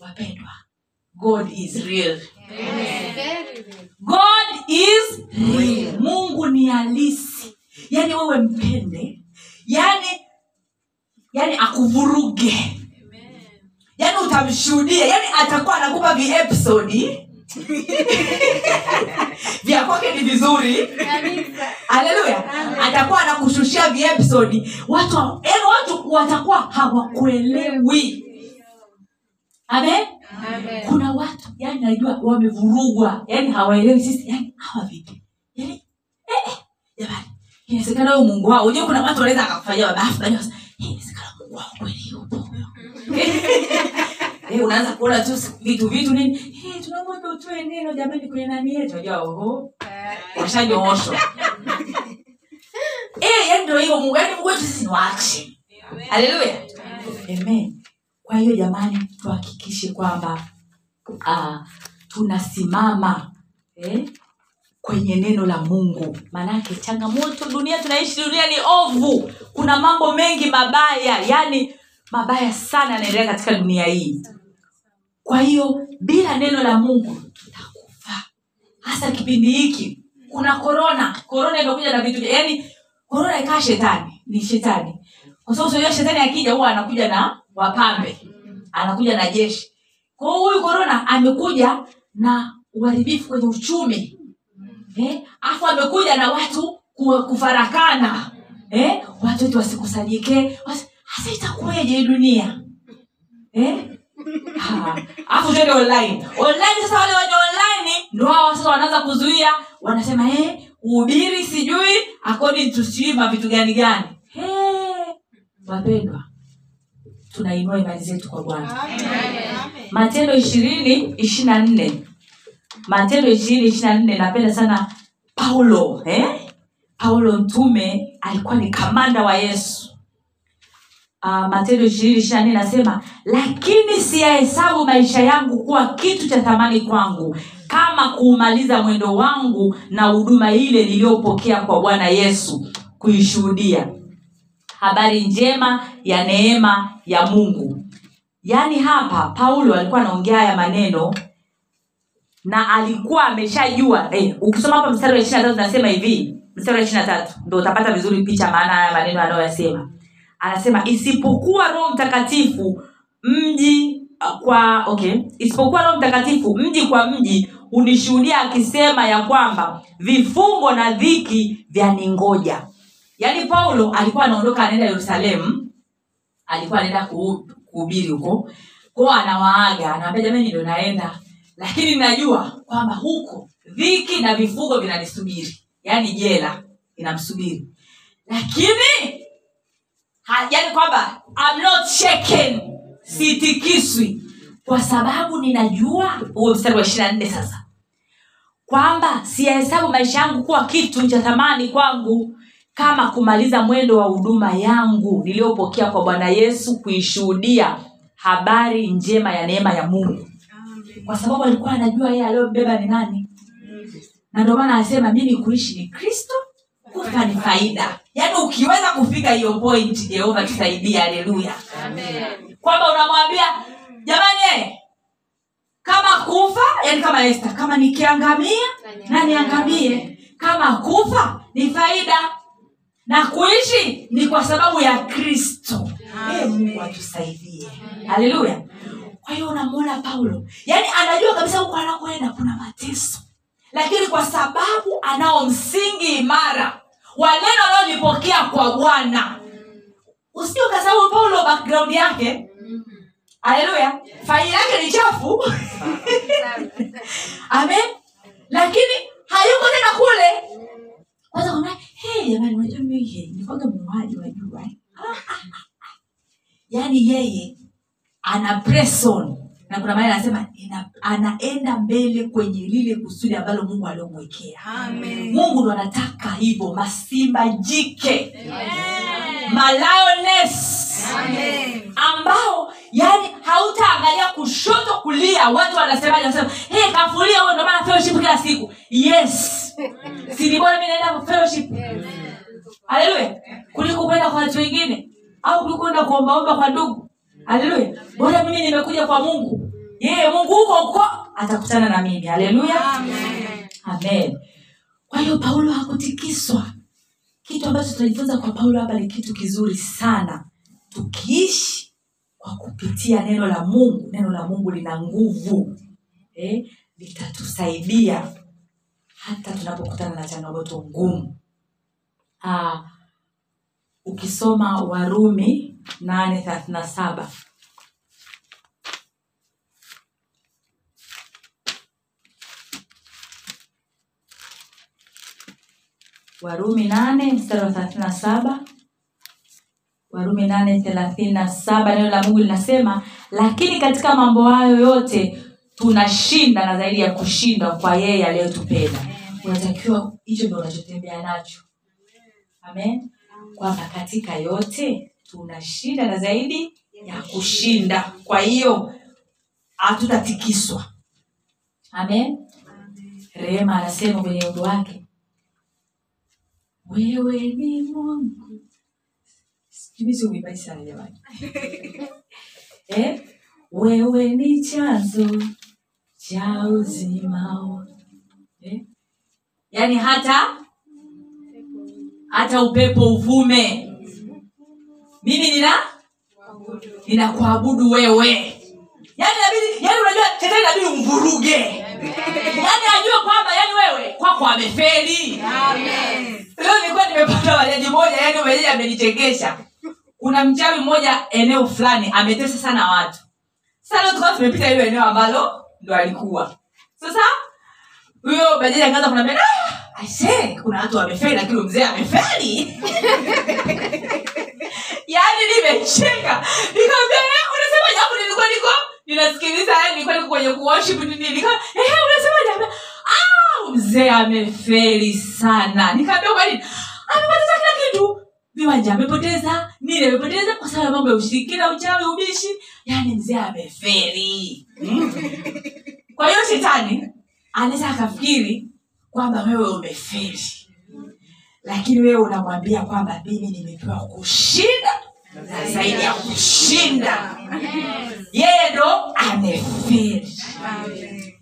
Wapendwa god is real. God is real. Mungu ni halisi. Yaani wewe mpende. Yaani yaani akuvuruge. Yaani utamshuhudia. Yaani atakuwa anakupa viepisodi vya kwake ni vizuri. Haleluya atakuwa anakushushia viepisodi watu watu watakuwa hawakuelewi. Amen Amen. kuna watu yani najua wamevurugwa yani hawaelewi sisi yani hawa vipi? Yani eh, eh, jamani inawezekana huyo mungu wao unajua kuna watu wanaweza akakufanyia mabafu baadaye wanasema, "Eh, inawezekana mungu wao kweli yupo Eh, unaanza kuona tu vitu vitu nini? Eh, tunamwomba utoe neno jamani kwenye nani yetu? Unajua oho. Washanyooshwa eh yani ndio hiyo mungu yani mungu wetu sisi ni wa action Amen. amen kwa hiyo jamani tuhakikishe kwamba uh, tunasimama eh, kwenye neno la mungu. Maanake changamoto dunia tunaishi dunia ni ovu. Kuna mambo mengi mabaya yani mabaya sana yanaendelea katika dunia hii. Kwa hiyo bila neno la mungu tutakufa. Hasa kipindi hiki kuna korona korona imekuja na vitu yani korona ikaa shetani ni shetani. Kwa sababu shetani akija huwa anakuja na wapambe. Anakuja na jeshi. Kwa huyu korona amekuja na uharibifu kwenye uchumi. Eh? afu amekuja na watu kufarakana. Eh? watu wetu wasikusanyike. Wasi- hasa itakuweje dunia? Eh? Afu tuende online. Online sasa wale wenye online ndo hawa sasa wanaanza kuzuia. Wanasema eh, uhubiri sijui according to sijui mavitu gani gani. Hey, wapendwa tunainua imani zetu kwa bwana. Matendo ishirini ishiri na nne. Matendo ishirini ishiri na nne napenda sana paulo eh? paulo mtume alikuwa ni kamanda wa yesu. Uh, matendo ishirini ishiri na nne nasema lakini siyahesabu maisha yangu kuwa kitu cha thamani kwangu kama kuumaliza mwendo wangu na huduma ile niliyopokea kwa bwana yesu kuishuhudia habari njema ya neema ya mungu. Yaani hapa paulo alikuwa anaongea haya maneno na alikuwa ameshajua eh, ukisoma hapa mstari wa ishiri tatu nasema hivi mstari wa ishiri na tatu ndo utapata vizuri picha maana haya maneno anayoyasema. Anasema isipokuwa roho mtakatifu mji kwa okay isipokuwa roho mtakatifu mji kwa mji hunishuhudia akisema ya kwamba vifungo na dhiki vyaningoja yaani paulo alikuwa anaondoka anaenda yerusalemu alikuwa anaenda kuhu- kuhubiri huko. Kwao anawaaga anawambia jamani ndo naenda. Lakini najua kwamba huko dhiki na vifungo vinanisubiri. Yaani jela inamsubiri. Lakini yani kwamba I'm not shaken. Sitikiswi. Kwa sababu ninajua huo mstari wa ishirina nne sasa kwamba siyahesabu maisha yangu kuwa kitu cha thamani kwangu kama kumaliza mwendo wa huduma yangu niliyopokea kwa bwana yesu kuishuhudia habari njema ya neema ya mungu. Kwa sababu alikuwa anajua yeye aliyobeba ni nani. Na ndio maana anasema mimi kuishi ni kristo kufa ni faida. Yaani ukiweza kufika hiyo point jehova tusaidie haleluya. Kwamba unamwambia jamani eh, kama kufa yani kama Esther, kama nikiangamia na niangamie. kama kufa ni faida na kuishi ni kwa sababu ya kristo. Eh, mungu atusaidie. Haleluya kwa hiyo unamwona paulo. Yaani anajua kabisa huko anakoenda kuna mateso. Lakini kwa sababu anao msingi imara wa neno analolipokea kwa bwana. Usije ukasahau paulo background yake. Haleluya faili yake ni chafu. Amen. Lakini hayuko tena kule. Kwanza hey, jamani unajua mimi nilikuwaga muuaji wajua eh? Ah, ah, ah. yaani yeye ana press on na kuna maana anasema anaenda mbele kwenye lile kusudi ambalo mungu aliomwekea mungu ndo anataka hivyo masimba jike maliones ambao yani hautaangalia kushoto kulia. Watu wanasemaje? Wanasema hey, kafulia huo ndomaana fellowship kila siku. Yes. Sinibona mi naenda fellowship. Haleluya kuliko kwenda kwa watu wengine au kuliko kwenda kuombaomba kwa ndugu haleluya bora mimi nimekuja kwa mungu. Yeye mungu huko huko atakutana na mimi. Haleluya amen. Kwa hiyo paulo hakutikiswa. Kitu ambacho tunajifunza kwa paulo hapa ni kitu kizuri sana. Tukiishi kwa kupitia neno la mungu. Neno la mungu lina nguvu. Eh, litatusaidia hata tunapokutana na changamoto ngumu. Ah, ukisoma warumi nane thelathini na saba. Warumi nane mstari wa thelathini na saba. Warumi nane thelathini na saba neno la mungu linasema lakini katika mambo hayo yote tunashinda na zaidi ya kushinda kwa yeye aliyotupenda. unatakiwa hicho ndo unachotembea nacho. Amen. Kwamba katika yote tunashinda na zaidi ya kushinda. Kwa hiyo hatutatikiswa. Amen? Rehema anasema kwenye wimbo wake wewe ni mungu. Sijui si sana jamani. Eh? wewe ni chanzo cha uzima eh? yaani hata hata upepo uvume mimi nina ninakuabudu wewe. Yani nabidi yani unajua shetani inabidi umvuruge. Yani ajue kwamba yani wewe kwako amefeli. Leo nilikuwa nimepata wajaji moja yani bajaji amenichekesha. Kuna mchawi mmoja eneo fulani ametesa sana watu. Sasa leo tukawa tumepita hilo eneo ambalo ndo alikuwa. Sasa huyo bajaji akaanza kunambia "Ah, aisee kuna watu wamefeli lakini mzee amefeli yaani nimecheka. Nikamwambia "Eh, unasema japo nilikuwa niko ninasikiliza yani nilikuwa niko kwenye kuworship nini. Nika eh unasema jambo? Ah mzee amefeli sana. Nikamwambia kwa nini? Amepoteza kila kitu. Viwanja amepoteza. Nini amepoteza kwa sababu mambo ya ushirikina uchawi ubishi. Yaani mzee amefeli. Mm. kwa hiyo shetani anaweza akafikiri kwamba wewe umefeli lakini wewe unamwambia kwamba mimi nimepewa kushinda na zaidi ya kushinda. Yeye ndo ameferi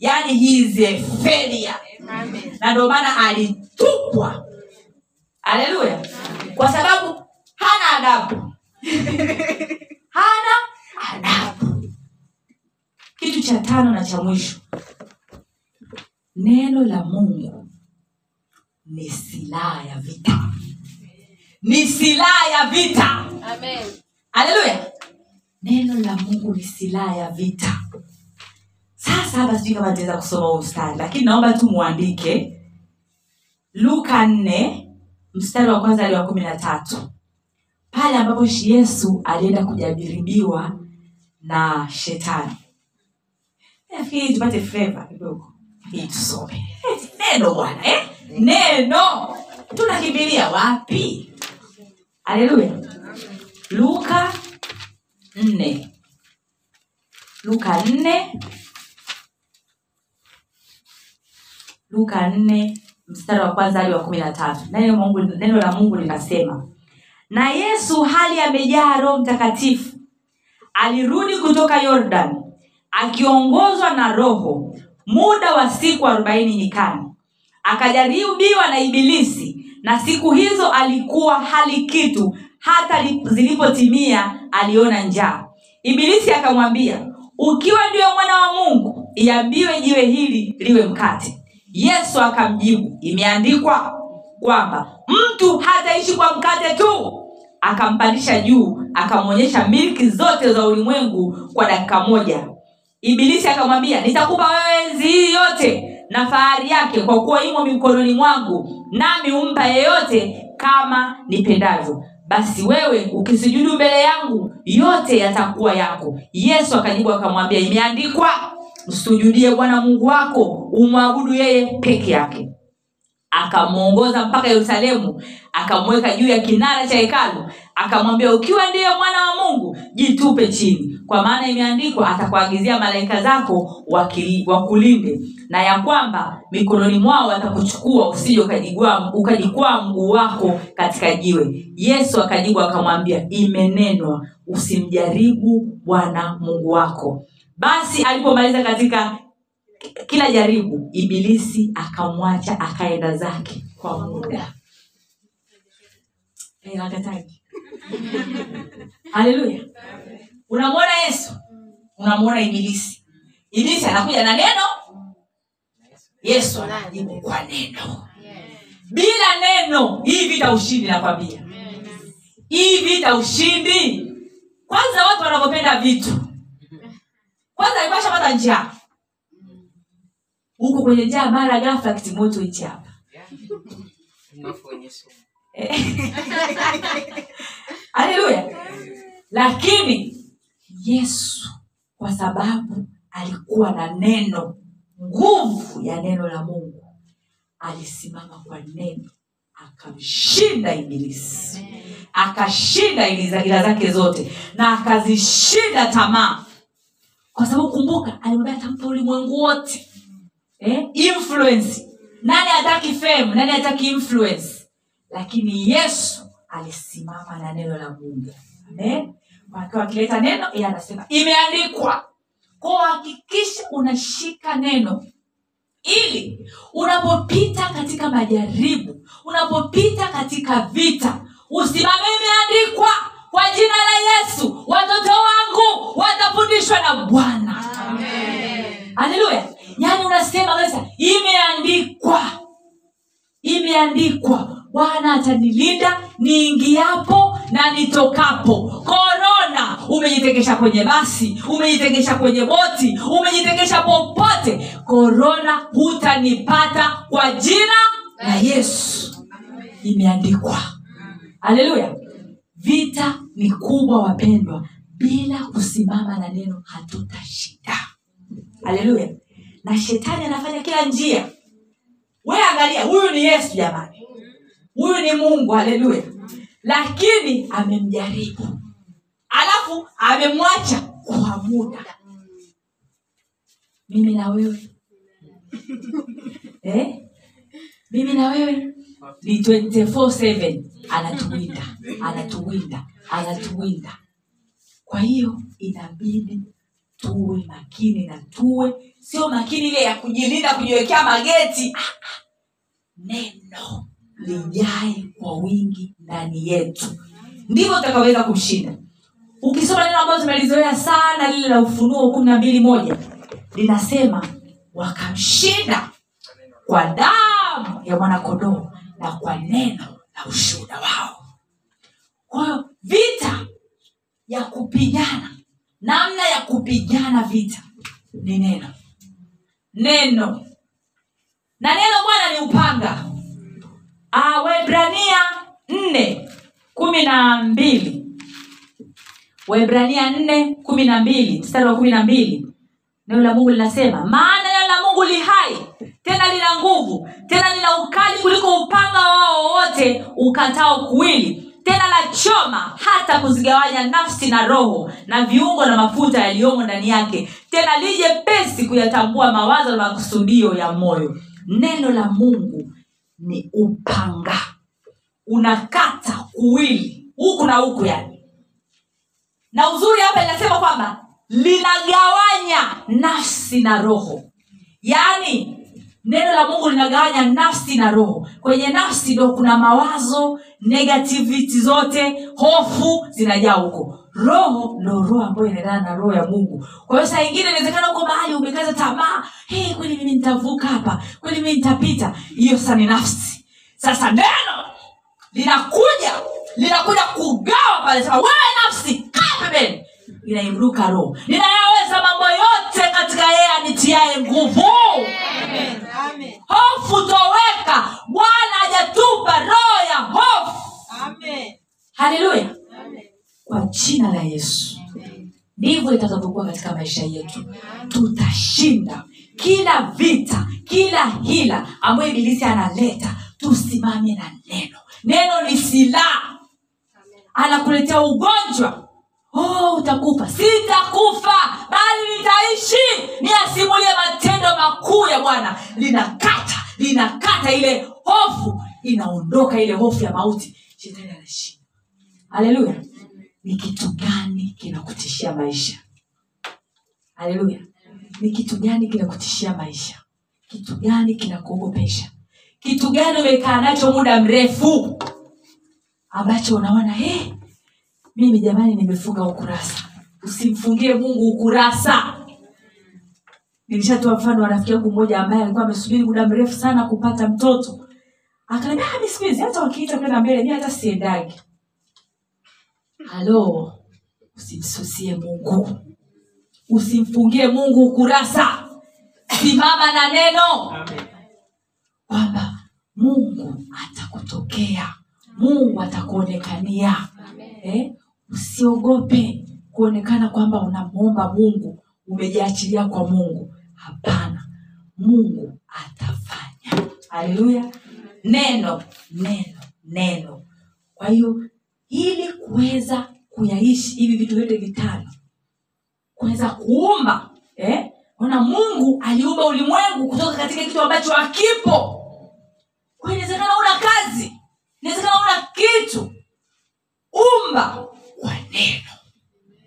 yaani he is a failure. Na ndio maana alitupwa. Haleluya. Kwa sababu hana adabu. Hana adabu. Kitu cha tano na cha mwisho. Neno la mungu ni silaha ya vita. Ni silaha ya vita. Amen. haleluya neno la mungu ni silaha ya vita. Sasa hapa sijui kama nitaweza kusoma huu mstari lakini naomba tu mwandike. Luka nne mstari wa kwanza ali wa kumi na tatu. Pale ambapo yesu alienda kujaribiwa na shetani. Nafikiri tupate feva kidogo. Hii tusome. Neno bwana eh? Neno. Tunakimbilia wapi? Haleluya. Luka nne. Luka nne. Luka nne mstari wa kwanza hadi wa kumi na tatu. Neno, neno la mungu linasema na yesu hali amejaa roho mtakatifu. Alirudi kutoka yordan akiongozwa na roho muda wa siku arobaini nyikani akajaribiwa na ibilisi na siku hizo alikuwa hali kitu. Hata li- zilipotimia aliona njaa. Ibilisi akamwambia ukiwa ndiyo mwana wa mungu iambiwe jiwe hili liwe mkate. Yesu akamjibu imeandikwa kwamba mtu hataishi kwa mkate tu. Akampandisha juu akamwonyesha milki zote za ulimwengu kwa dakika moja. Ibilisi akamwambia nitakupa wewe enzi hii yote na fahari yake kwa kuwa imo mikononi mwangu nami humpa yeyote kama nipendavyo. Basi wewe ukisujudu mbele yangu yote yatakuwa yako. Yesu akajibu akamwambia imeandikwa msujudie bwana mungu wako umwabudu yeye peke yake akamwongoza mpaka yerusalemu akamweka juu ya kinara cha hekalu akamwambia ukiwa ndiye mwana wa mungu jitupe chini. Kwa maana imeandikwa atakuagizia malaika zako wakulinde. Na ya kwamba mikononi mwao watakuchukua usije ukajikwaa mguu wako katika jiwe. Yesu akajibu akamwambia imenenwa usimjaribu bwana mungu wako. Basi alipomaliza katika kila jaribu ibilisi akamwacha akaenda zake kwa muda. Haleluya. Unamwona yesu? Unamwona ibilisi. Ibilisi anakuja na neno. Yesu anajibu kwa neno. Bila neno hii vita ushindi nakwambia. Hii vita ushindi kwanza watu wanavyopenda vitu. Kwanza alikuwa shapata njaa huko kwenye jaa mara ghafla kitimoto hichi hapa. Haleluya. Lakini yesu kwa sababu alikuwa na neno nguvu ya neno la mungu alisimama kwa neno akamshinda ibilisi. Akashinda ila zake zote na akazishinda tamaa. Kwa sababu kumbuka alimwambia atampa ulimwengu wote eh? influence. Nani hataki fame? Nani hataki influence? Lakini yesu alisimama na neno la mungu. Amen. Wakiwa wakileta neno yeye anasema imeandikwa. Ko hakikisha unashika neno. Ili unapopita katika majaribu unapopita katika vita usimame imeandikwa. Kwa jina la yesu watoto wangu watafundishwa na bwana. Haleluya yaani unasema kabisa imeandikwa. Imeandikwa. Bwana atanilinda niingiapo na nitokapo. Korona umejitegesha kwenye basi umejitegesha kwenye boti umejitegesha popote. Korona hutanipata kwa jina la yesu. Imeandikwa. Haleluya. Vita ni kubwa wapendwa. Bila kusimama na neno hatutashinda. Haleluya na shetani anafanya kila njia. We angalia huyu ni yesu jamani. Huyu ni mungu haleluya. Lakini amemjaribu. Alafu amemwacha kwa muda. Mimi na wewe. Eh? mimi na wewe. Ni 24/7 anatuwinda. Anatuwinda. Anatuwinda. Kwa hiyo inabidi tuwe makini na tuwe. Sio makini ile ya kujilinda kujiwekea mageti. Neno lijae kwa wingi ndani yetu. Ndivyo utakaweza kumshinda ukisoma neno ambayo zimelizoea sana lile la ufunuo kumi na mbili moja linasema wakamshinda kwa damu ya mwanakodoo na kwa neno la ushuhuda wao. Kwa vita ya kupigana namna ya kupigana vita ni neno. Neno. Na neno bwana ni upanga. Webrania nne kumi na mbili. Webrania nne kumi na mbili mstari wa kumi na mbili. Neno la mungu linasema maana neno la mungu li hai tena lina nguvu tena lina ukali kuliko upanga wao wowote ukatao kuwili tena la choma hata kuzigawanya nafsi na roho na viungo na mafuta yaliyomo ndani yake. Tena lije pesi kuyatambua mawazo na makusudio ya moyo. Neno la mungu ni upanga. Unakata kuwili huku na huku yani. Na uzuri hapa inasema kwamba linagawanya nafsi na roho. Yaani neno la mungu linagawanya nafsi na roho. Kwenye nafsi ndo kuna mawazo negativity zote hofu zinajaa huko. Roho ndo roho ambayo inaendana na roho ya mungu. Kwa hiyo saa ingine inawezekana huko mahali umekaza tamaa. Hey, kweli mimi nitavuka hapa. Kweli mimi nitapita. Hiyo sasa ni nafsi. Sasa neno linakuja linakuja kugawa pale. Sema wewe nafsi kaa inaimruka roho. Ninayaweza mambo yote katika yeye anitiaye nguvu hofu toweka. Bwana hajatupa roho ya hofu. Haleluya. Kwa jina la yesu. Ndivyo itakavyokuwa katika maisha yetu. Tutashinda. Kila vita kila hila ambayo ibilisi analeta tusimame na neno. Neno ni silaha. Anakuletea ugonjwa oh, utakufa. Sitakufa bali nitaishi. Niasimulie matendo makuu ya bwana. Linakata linakata ile hofu. Inaondoka ile hofu ya mauti. Shetani anashinda. Haleluya. Ni kitu gani kinakutishia maisha? Haleluya. Ni kitu gani kinakutishia maisha? Kitu gani kinakuogopesha? Kitu gani umekaa nacho muda mrefu ambacho unaona hey, mimi jamani nimefunga ukurasa. Usimfungie mungu ukurasa. Nilishatoa mfano wa rafiki yangu mmoja ambaye alikuwa amesubiri muda mrefu sana kupata mtoto. Akaniambia "Ah, mi siku hizi hata wakiita kwenda mbele mi hata siendagi halo usimsusie mungu. Usimfungie mungu ukurasa. Simama na neno. Kwamba mungu atakutokea. Mungu atakuonekania. Eh? Usiogope kuonekana kwamba unamwomba mungu umejiachilia kwa mungu. Hapana. Mungu atafanya. Haleluya. Neno neno neno. Kwa hiyo ili kuweza kuyaishi hivi vitu vyote vitano kuweza kuumba eh? ona mungu aliumba ulimwengu kutoka katika kitu ambacho hakipo. Inawezekana una kazi inawezekana una kitu. Umba kwa neno.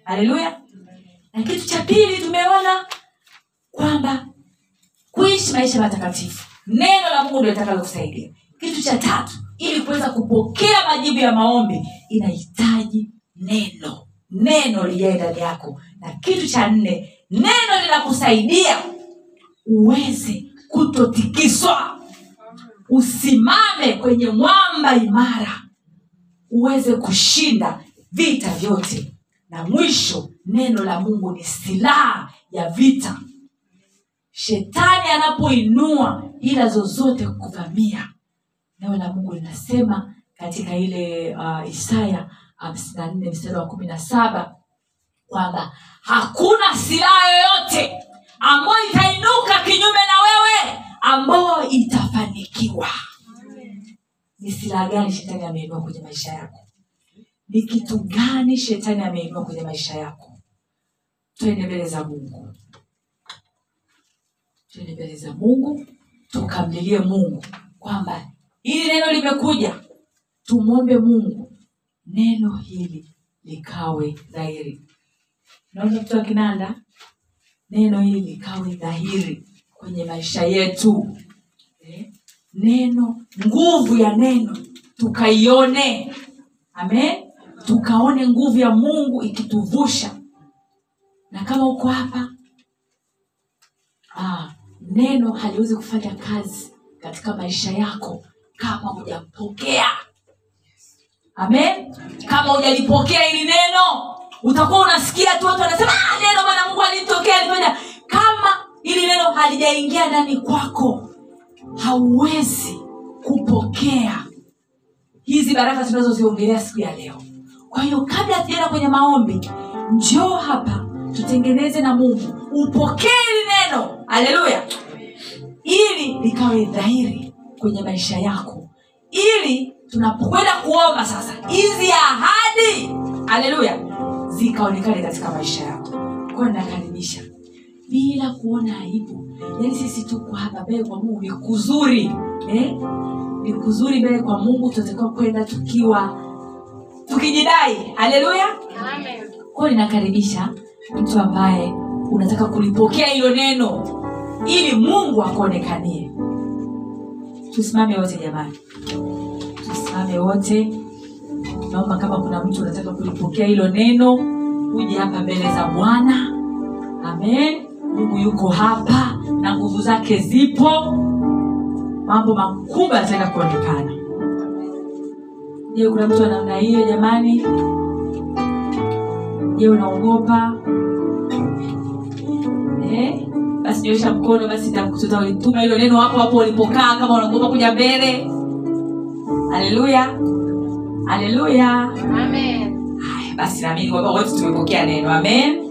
Haleluya. Na kitu cha pili tumeona kwamba kuishi maisha matakatifu. Neno la mungu ndio litakalokusaidia. Kitu cha tatu ili kuweza kupokea majibu ya maombi inahitaji neno. Neno lijae ndani yako. Na kitu cha nne neno linakusaidia uweze kutotikiswa. Usimame kwenye mwamba imara. Uweze kushinda vita vyote. Na mwisho neno la mungu ni silaha ya vita. Shetani anapoinua ila zozote kuvamia neno la mungu linasema katika ile uh, isaya hamsini na nne mstari wa kumi na saba kwamba hakuna silaha yoyote ambayo itainuka kinyume na wewe ambayo itafanikiwa. Ni silaha gani shetani ameinua kwenye maisha yako ni kitu gani shetani ameinua kwenye maisha yako? Twende mbele za mungu. Twende mbele za mungu tukamlilie mungu kwamba hili neno limekuja. Tumwombe mungu neno hili likawe dhahiri. Naona mtu wa kinanda neno hili likawe dhahiri kwenye maisha yetu. Eh? neno nguvu ya neno tukaione. Amen tukaone nguvu ya mungu ikituvusha. Na kama uko hapa ah, neno haliwezi kufanya kazi katika maisha yako kama hujapokea. Amen? Kama hujalipokea hili neno utakuwa unasikia tu watu wanasema "Ah, neno bana mungu alinitokea alifanya. Kama hili neno halijaingia ndani kwako hauwezi kupokea hizi baraka tunazoziongelea siku ya leo kwa hiyo kabla hatujaenda kwenye maombi njoo hapa tutengeneze na mungu. Upokee hili neno. Haleluya. Ili likawe dhahiri kwenye maisha yako. Ili tunapokwenda kuomba sasa hizi ahadi haleluya zikaonekane katika maisha yako. Kwayo nakaribisha. Bila kuona aibu yaani sisi tuko hapa mbele kwa mungu ni kuzuri eh? ni kuzuri mbele kwa mungu tunatakiwa kwenda tukiwa tukijidai. Haleluya. Kwayo ninakaribisha mtu ambaye unataka kulipokea hilo neno ili mungu akuonekanie tusimame wote jamani. Tusimame wote. Naomba kama kuna mtu unataka kulipokea hilo neno uje hapa mbele za bwana. Amen. Mungu yuko hapa na nguvu zake zipo. Mambo makubwa yataenda kuonekana je kuna mtu wa namna hiyo jamani? Je unaogopa? Eh? basi nyosha mkono basi tuta- tutalituma hilo neno hapo hapo ulipokaa kama unaogopa kuja mbele. Haleluya. Haleluya. Amen. basi naamini kwamba wote tumepokea neno. Amen.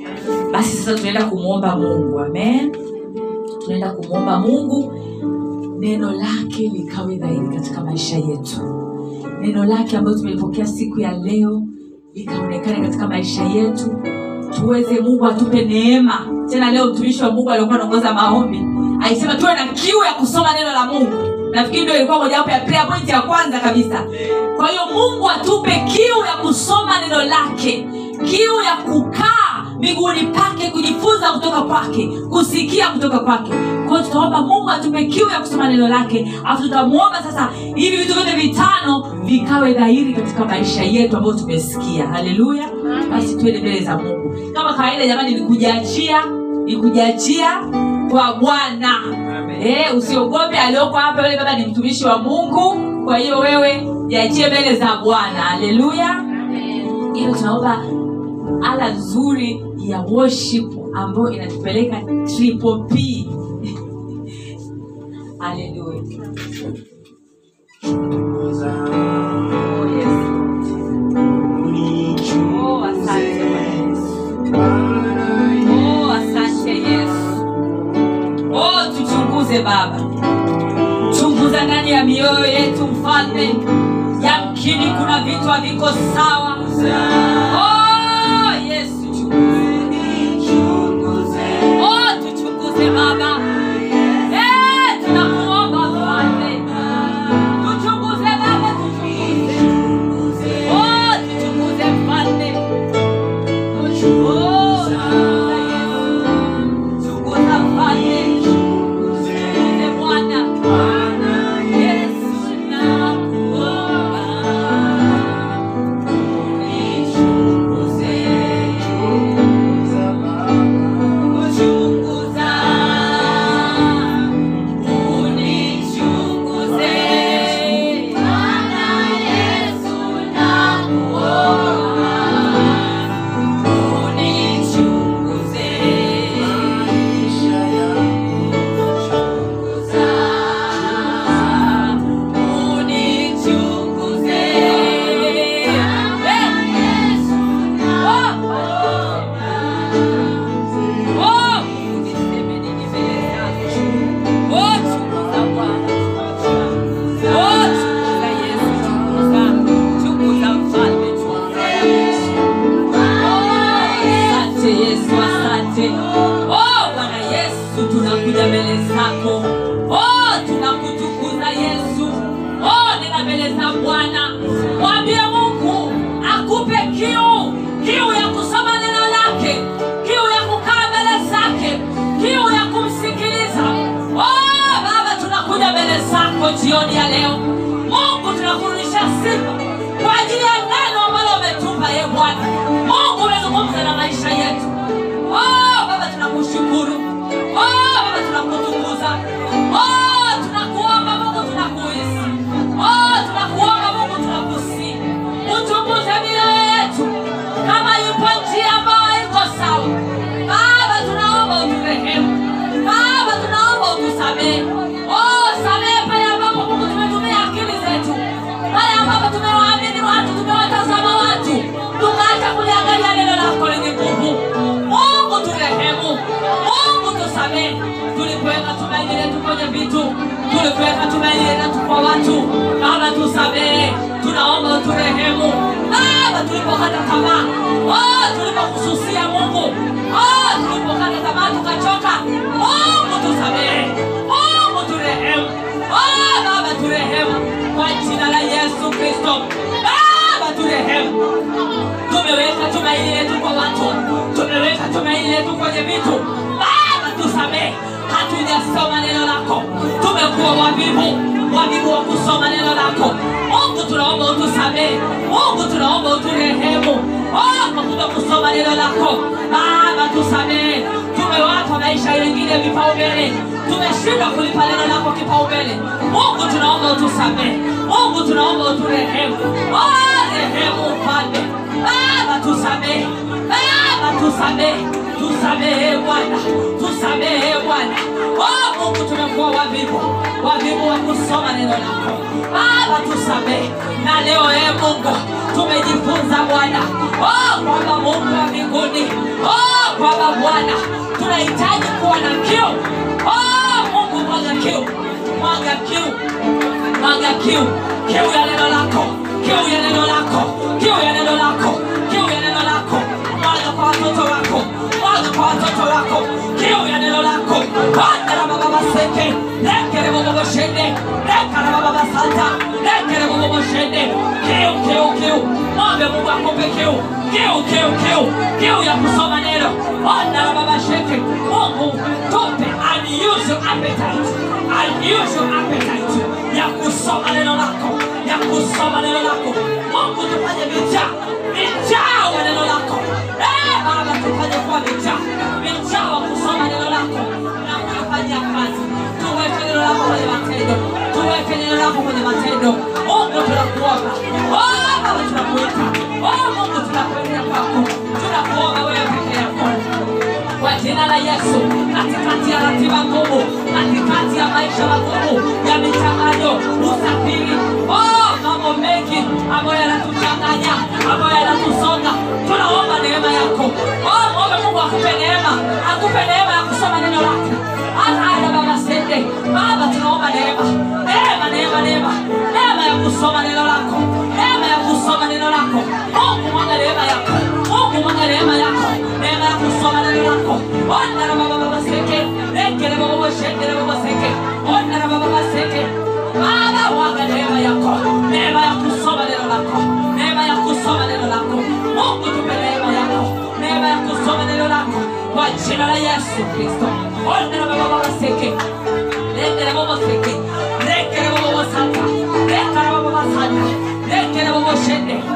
Basi sasa tunaenda kumwomba mungu. Amen. Tunaenda kumwomba mungu. Neno lake likawe dhahiri katika maisha yetu neno lake ambayo tumelipokea siku ya leo likaonekane katika maisha yetu. Tuweze mungu atupe neema. Tena leo mtumishi wa mungu aliokuwa anaongoza maombi. Alisema tuwe na kiu ya kusoma neno la mungu. Nafikiri ndio ilikuwa mojawapo ya prayer point ya kwanza kabisa. Kwa hiyo mungu atupe kiu ya kusoma neno lake. Kiu ya kukaa miguuni pake kujifunza kutoka kwake kusikia kutoka kwake. Kwao tutaomba mungu atupe kiu ya kusoma neno lake alafu tutamwomba sasa hivi vitu vyote vitano vikawe dhahiri katika maisha yetu ambayo tumesikia. Haleluya. Basi tuende mbele za mungu. Kama kawaida jamani ni nikujiachia kwa bwana. Eh, usiogope alioko hapa yule baba ni mtumishi wa mungu. Kwa hiyo wewe jiachie mbele za bwana. Haleluya. Hilo tunaomba ala nzuri ya worship ambayo inatupeleka triple p. Haleluya Oh. Oh, asante yesu. Oh tuchunguze baba. Chunguza ndani ya mioyo yetu mfalme. Yamkini kuna vitu haviko sawa. Oh, baba kwa watu, Baba tusamehe, tunaomba uturehemu. Baba, tulipokata tamaa, oh, tulipokususia Mungu, oh, tulipokata tamaa tukachoka, Mungu tusamehe, Mungu turehemu, oh, Baba turehemu, kwa jina la Yesu Kristo, Baba turehemu. Tumeweka tumaini letu kwa watu, tumeweka tumaini letu kwenye vitu. Baba, tusamehe, hatujasoma neno lako, tumekuwa wavivu, wavivu wa kusoma neno lako. Mungu, tunaomba utusamehe, Mungu, tunaomba uturehemu, oh, kwa kuto kusoma neno lako. Baba, tusamehe, tumewapa maisha yengine vipaumbele, tumeshindwa kulipa neno lako kipaumbele. Mungu, tunaomba utusamehe, Mungu, tunaomba uturehemu, oh, rehemu Mfalme. Baba tusamehe, Baba tusamehe, tusamehe Bwana, tusamehe Bwana. Oh Mungu, tumekuwa wavivu, wavivu wa kusoma neno lako. Baba tusamehe, na leo ee Mungu tumejifunza Bwana, oh kwamba Mungu wa mbinguni, oh kwamba Bwana tunahitaji kuwa na kiu. Oh Mungu, mwaga kiu, mwaga kiu. Mwaga kiu. Kiu ya neno lako. Kiu ya neno lako. Kiu ya neno lako. Kiu ya neno kwa watoto wako. Kiu ya neno lako. Andara baba baseke. Lekele bobo lekala baba basanta. Lekele bobo boshende kiu kiu kiu. Mwombe Mungu akupe kiu. Kiu kiu kiu. Kiu ya kusoma neno. Andara baba sheke. Mungu tupe unusual appetite. Unusual appetite ya kusoma neno lako. Ya kusoma neno lako. Mungu tufanye vijaa vijaa wa neno lako tufanye kuwa vijaa vijaa wa kusoma neno lako na kufanyia kazi tuweke neno lako kwenye matendo tuweke neno lako kwenye matendo Mungu tunakuomba oh Baba tunakuita oh Mungu tunakuendea kwako tunakuomba wewe kwa jina la Yesu, katikati ya ratiba ngumu, katikati ya maisha magumu ya michanganyo, usafiri, oh, mambo mengi ambayo yanatuchanganya, ambayo yanatusonga, tunaomba neema yako. Oh, mwombe Mungu akupe neema, akupe neema ya kusoma neno lake. Hata baba sende, Baba, tunaomba neema, neema, neema, neema, neema ya kusoma neno lako, neema ya kusoma neno lako. Mungu mwaga neema yako, Mungu mwaga neema yako, kwa jina la Yesu Kristo. Ona na baba baba seke. Lekele baba seke. Lekele baba baba santa. Lekele baba baba santa. Lekele baba shende.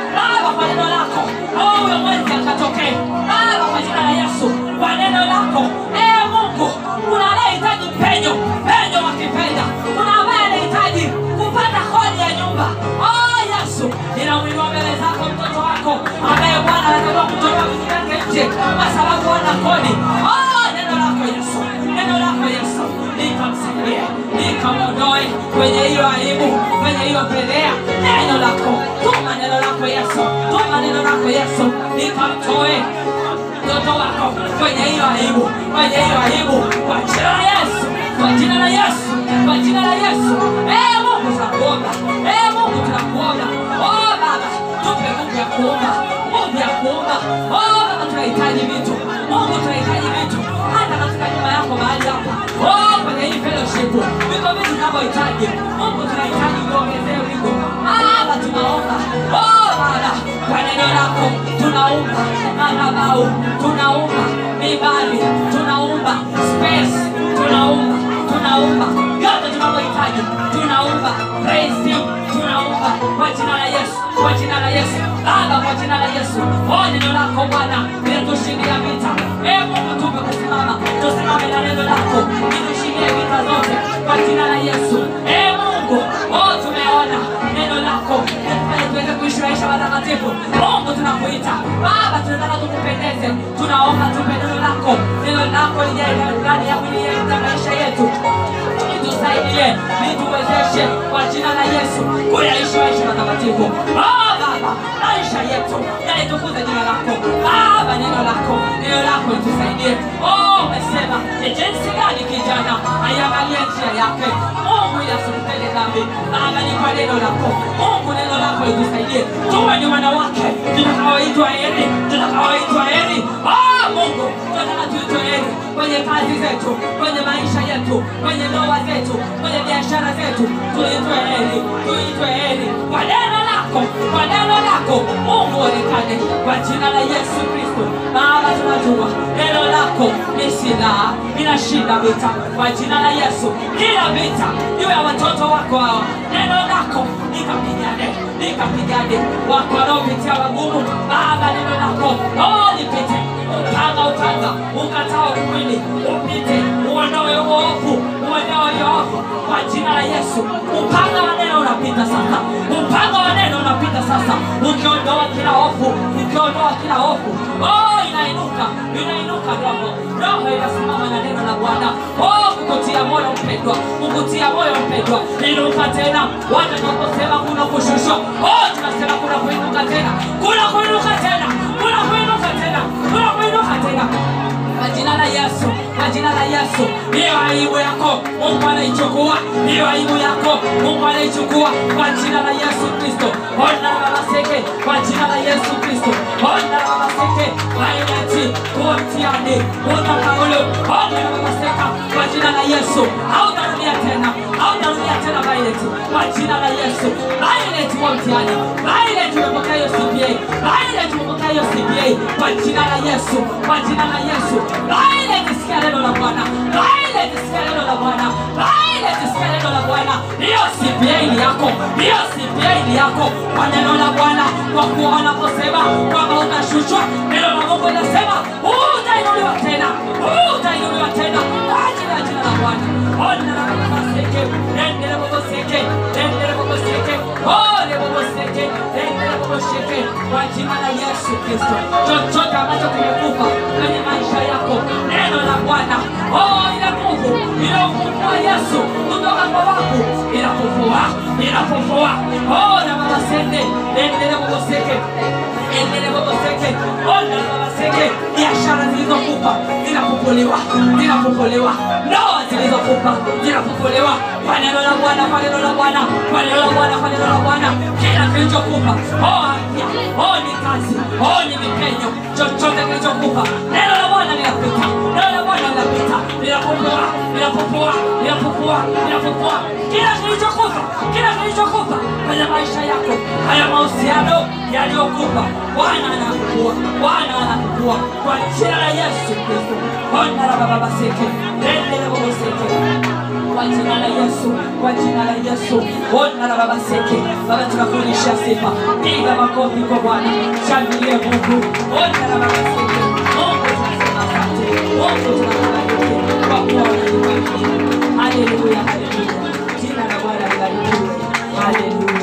neno lako. Oh, mwezi akatokee. Baba kwa jina la yesu kwa neno lako. Ee mungu kuna anayehitaji penyo penyo wa kifedha. Kuna ambaye anahitaji kupata kodi ya nyumba. Oh yesu ninamwinua mbele zako mtoto wako ambaye bwana anatakiwa kutoka vyake nje kwa sababu ana kodi. Oh neno lako yesu neno lako yesu likamsaidie likamwondoe kwenye hiyo aibu kwenye hiyo pelea, neno lako tuma neno lako yesu tuma neno lako yesu. Nikamtoe mtoto wako kwenye hiyo aibu kwenye hiyo aibu. Kwa jina la yesu kwa jina la yesu kwa jina la yesu. Ee mungu tunakuomba. Ee mungu tunakuomba. Oh baba tupe mungu ya kuomba. Mungu ya kuomba. Oh baba tunahitaji vitu. Mungu tunahitaji vitu hata katika nyumba yako mahali hapa oh kwenye hii fellowship viko vitu tunavyohitaji mungu tunahitaji uongezee wigo baba tunaomba oh baba kwa neno lako tunaumba madhabahu tunaumba mibali tunaumba space tunaumba tunaumba yote tunavyohitaji tunaumba praise team tunaumba kwa jina la yesu kwa jina la yesu baba kwa jina la yesu neno lako bwana linatushindia vita. Ee mungu tupe tusimame na neno lako litushindie vita zote kwa jina la yesu. Ee mungu tumeona neno lako tuweze kuishi maisha matakatifu mungu tunakuita. Baba tunataka tukupendeze. Tunaomba tupe neno lako neno lako lijae ndani ya mwili yetu maisha yetu. Litusaidie kwa jina la yesu kuyaishi maisha matakatifu Oh, baba. Maisha yetu yalitukuze jina lako. Baba neno lako neno lako litusaidie. Oh, umesema ni jinsi gani kijana aiangalie njia yake? Mungu ili asitende dhambi. Baba ni kwa neno lako. Mungu neno lako litusaidie. Tuwe ni wanawake tutakaoitwa heri tutakaoitwa heri. Oh, mungu tunataka tuitwe heri kwenye kazi zetu kwenye maisha yetu kwenye ndoa zetu kwenye biashara zetu. Tuitwe heri tuitwe heri. Kwa neno lako kwa neno lako mungu onekane kwa jina la yesu kristo. Baba tunajua neno lako ni silaha inashinda vita kwa jina la yesu. Kila vita juu ya watoto wako hawa neno lako nikapigane, nikapigane wako wanaopitia magumu baba oh nipite upanga upanga ukatao mwili upite uondoe uovu uondoe uovu kwa jina la yesu. Upanga wa neno unapita sasa. Upanga wa neno sasa ukiondoa kila hofu ukiondoa kila hofu. Oh inainuka inainuka roho roho inasimama na neno la bwana. Oh kukutia moyo mpendwa kukutia moyo mpendwa. Inuka tena watakaposema kuna kushushwa oh tunasema kuna kuinuka tena kuna kuinuka tena kuna kuinuka tena kuna kuinuka tena. Kwa jina la Yesu, jina la Yesu, hiyo aibu yako Mungu anaichukua, hiyo aibu yako Mungu anaichukua kwa jina la Yesu Kristo. Ona baba seke kwa jina la Yesu Kristo. Ona baba seke vaileti kuotiane ona paulo ona baba seka kwa jina la Yesu. Hautarudia tena, hautarudia tena vaileti kwa jina la Yesu. Vaileti kuotiane, vaileti umepokea hiyo CPA, vaileti umepokea hiyo CPA kwa jina la Yesu, kwa jina la Yesu. Vaileti sikia neno la Bwana, vaileti sikia neno la Bwana, vaileti sikia neno la Bwana. Hiyo CPA ni yako, hiyo CPA ni yako. Kwa neno la Bwana, kwa kuwa anaposema kwamba utashushwa, neno la Mungu linasema utainuliwa tena, utainuliwa tena. Kwa jina la Bwana. Ona na baba seke, endele baba seke, endele baba seke, kwa jina la Yesu Kristo. Chochote ambacho kimekufa kwenye maisha yako, neno la Bwana, oh, ile nguvu iliyomfufua Yesu kutoka kwa wafu, inafufua, inafufua. Oh, na baba sende, endelea baba biashara zilizokufa zinafufuliwa, zinafufuliwa, ndoa zilizokufa zinafufuliwa. Kwa neno la Bwana, kwa neno la Bwana, kwa neno la Bwana, kwa neno la Bwana, kila kilichokufa, oh afya, oh ni kazi, oh ni mipenyo, chochote kilichokufa, neno la Bwana linapita, neno la Bwana linapita, linafufua, linafufua, linafufua, linafufua kila kilichokufa, kila kilichokufa kwenye maisha yako, haya mahusiano yaliyokufa, Bwana anafufua, Bwana anafufua kwa jina la Yesu Kristo. Bwana la baba baseke, rende la baba seke, kwa jina la Yesu, kwa jina la Yesu. Bwana la baba seke, Baba tunakurudishia sifa, piga makofi kwa Bwana, shangilie Mungu. Bwana la baba seke, Haleluya, haleluya, jina la Bwana libarikiwe. Haleluya,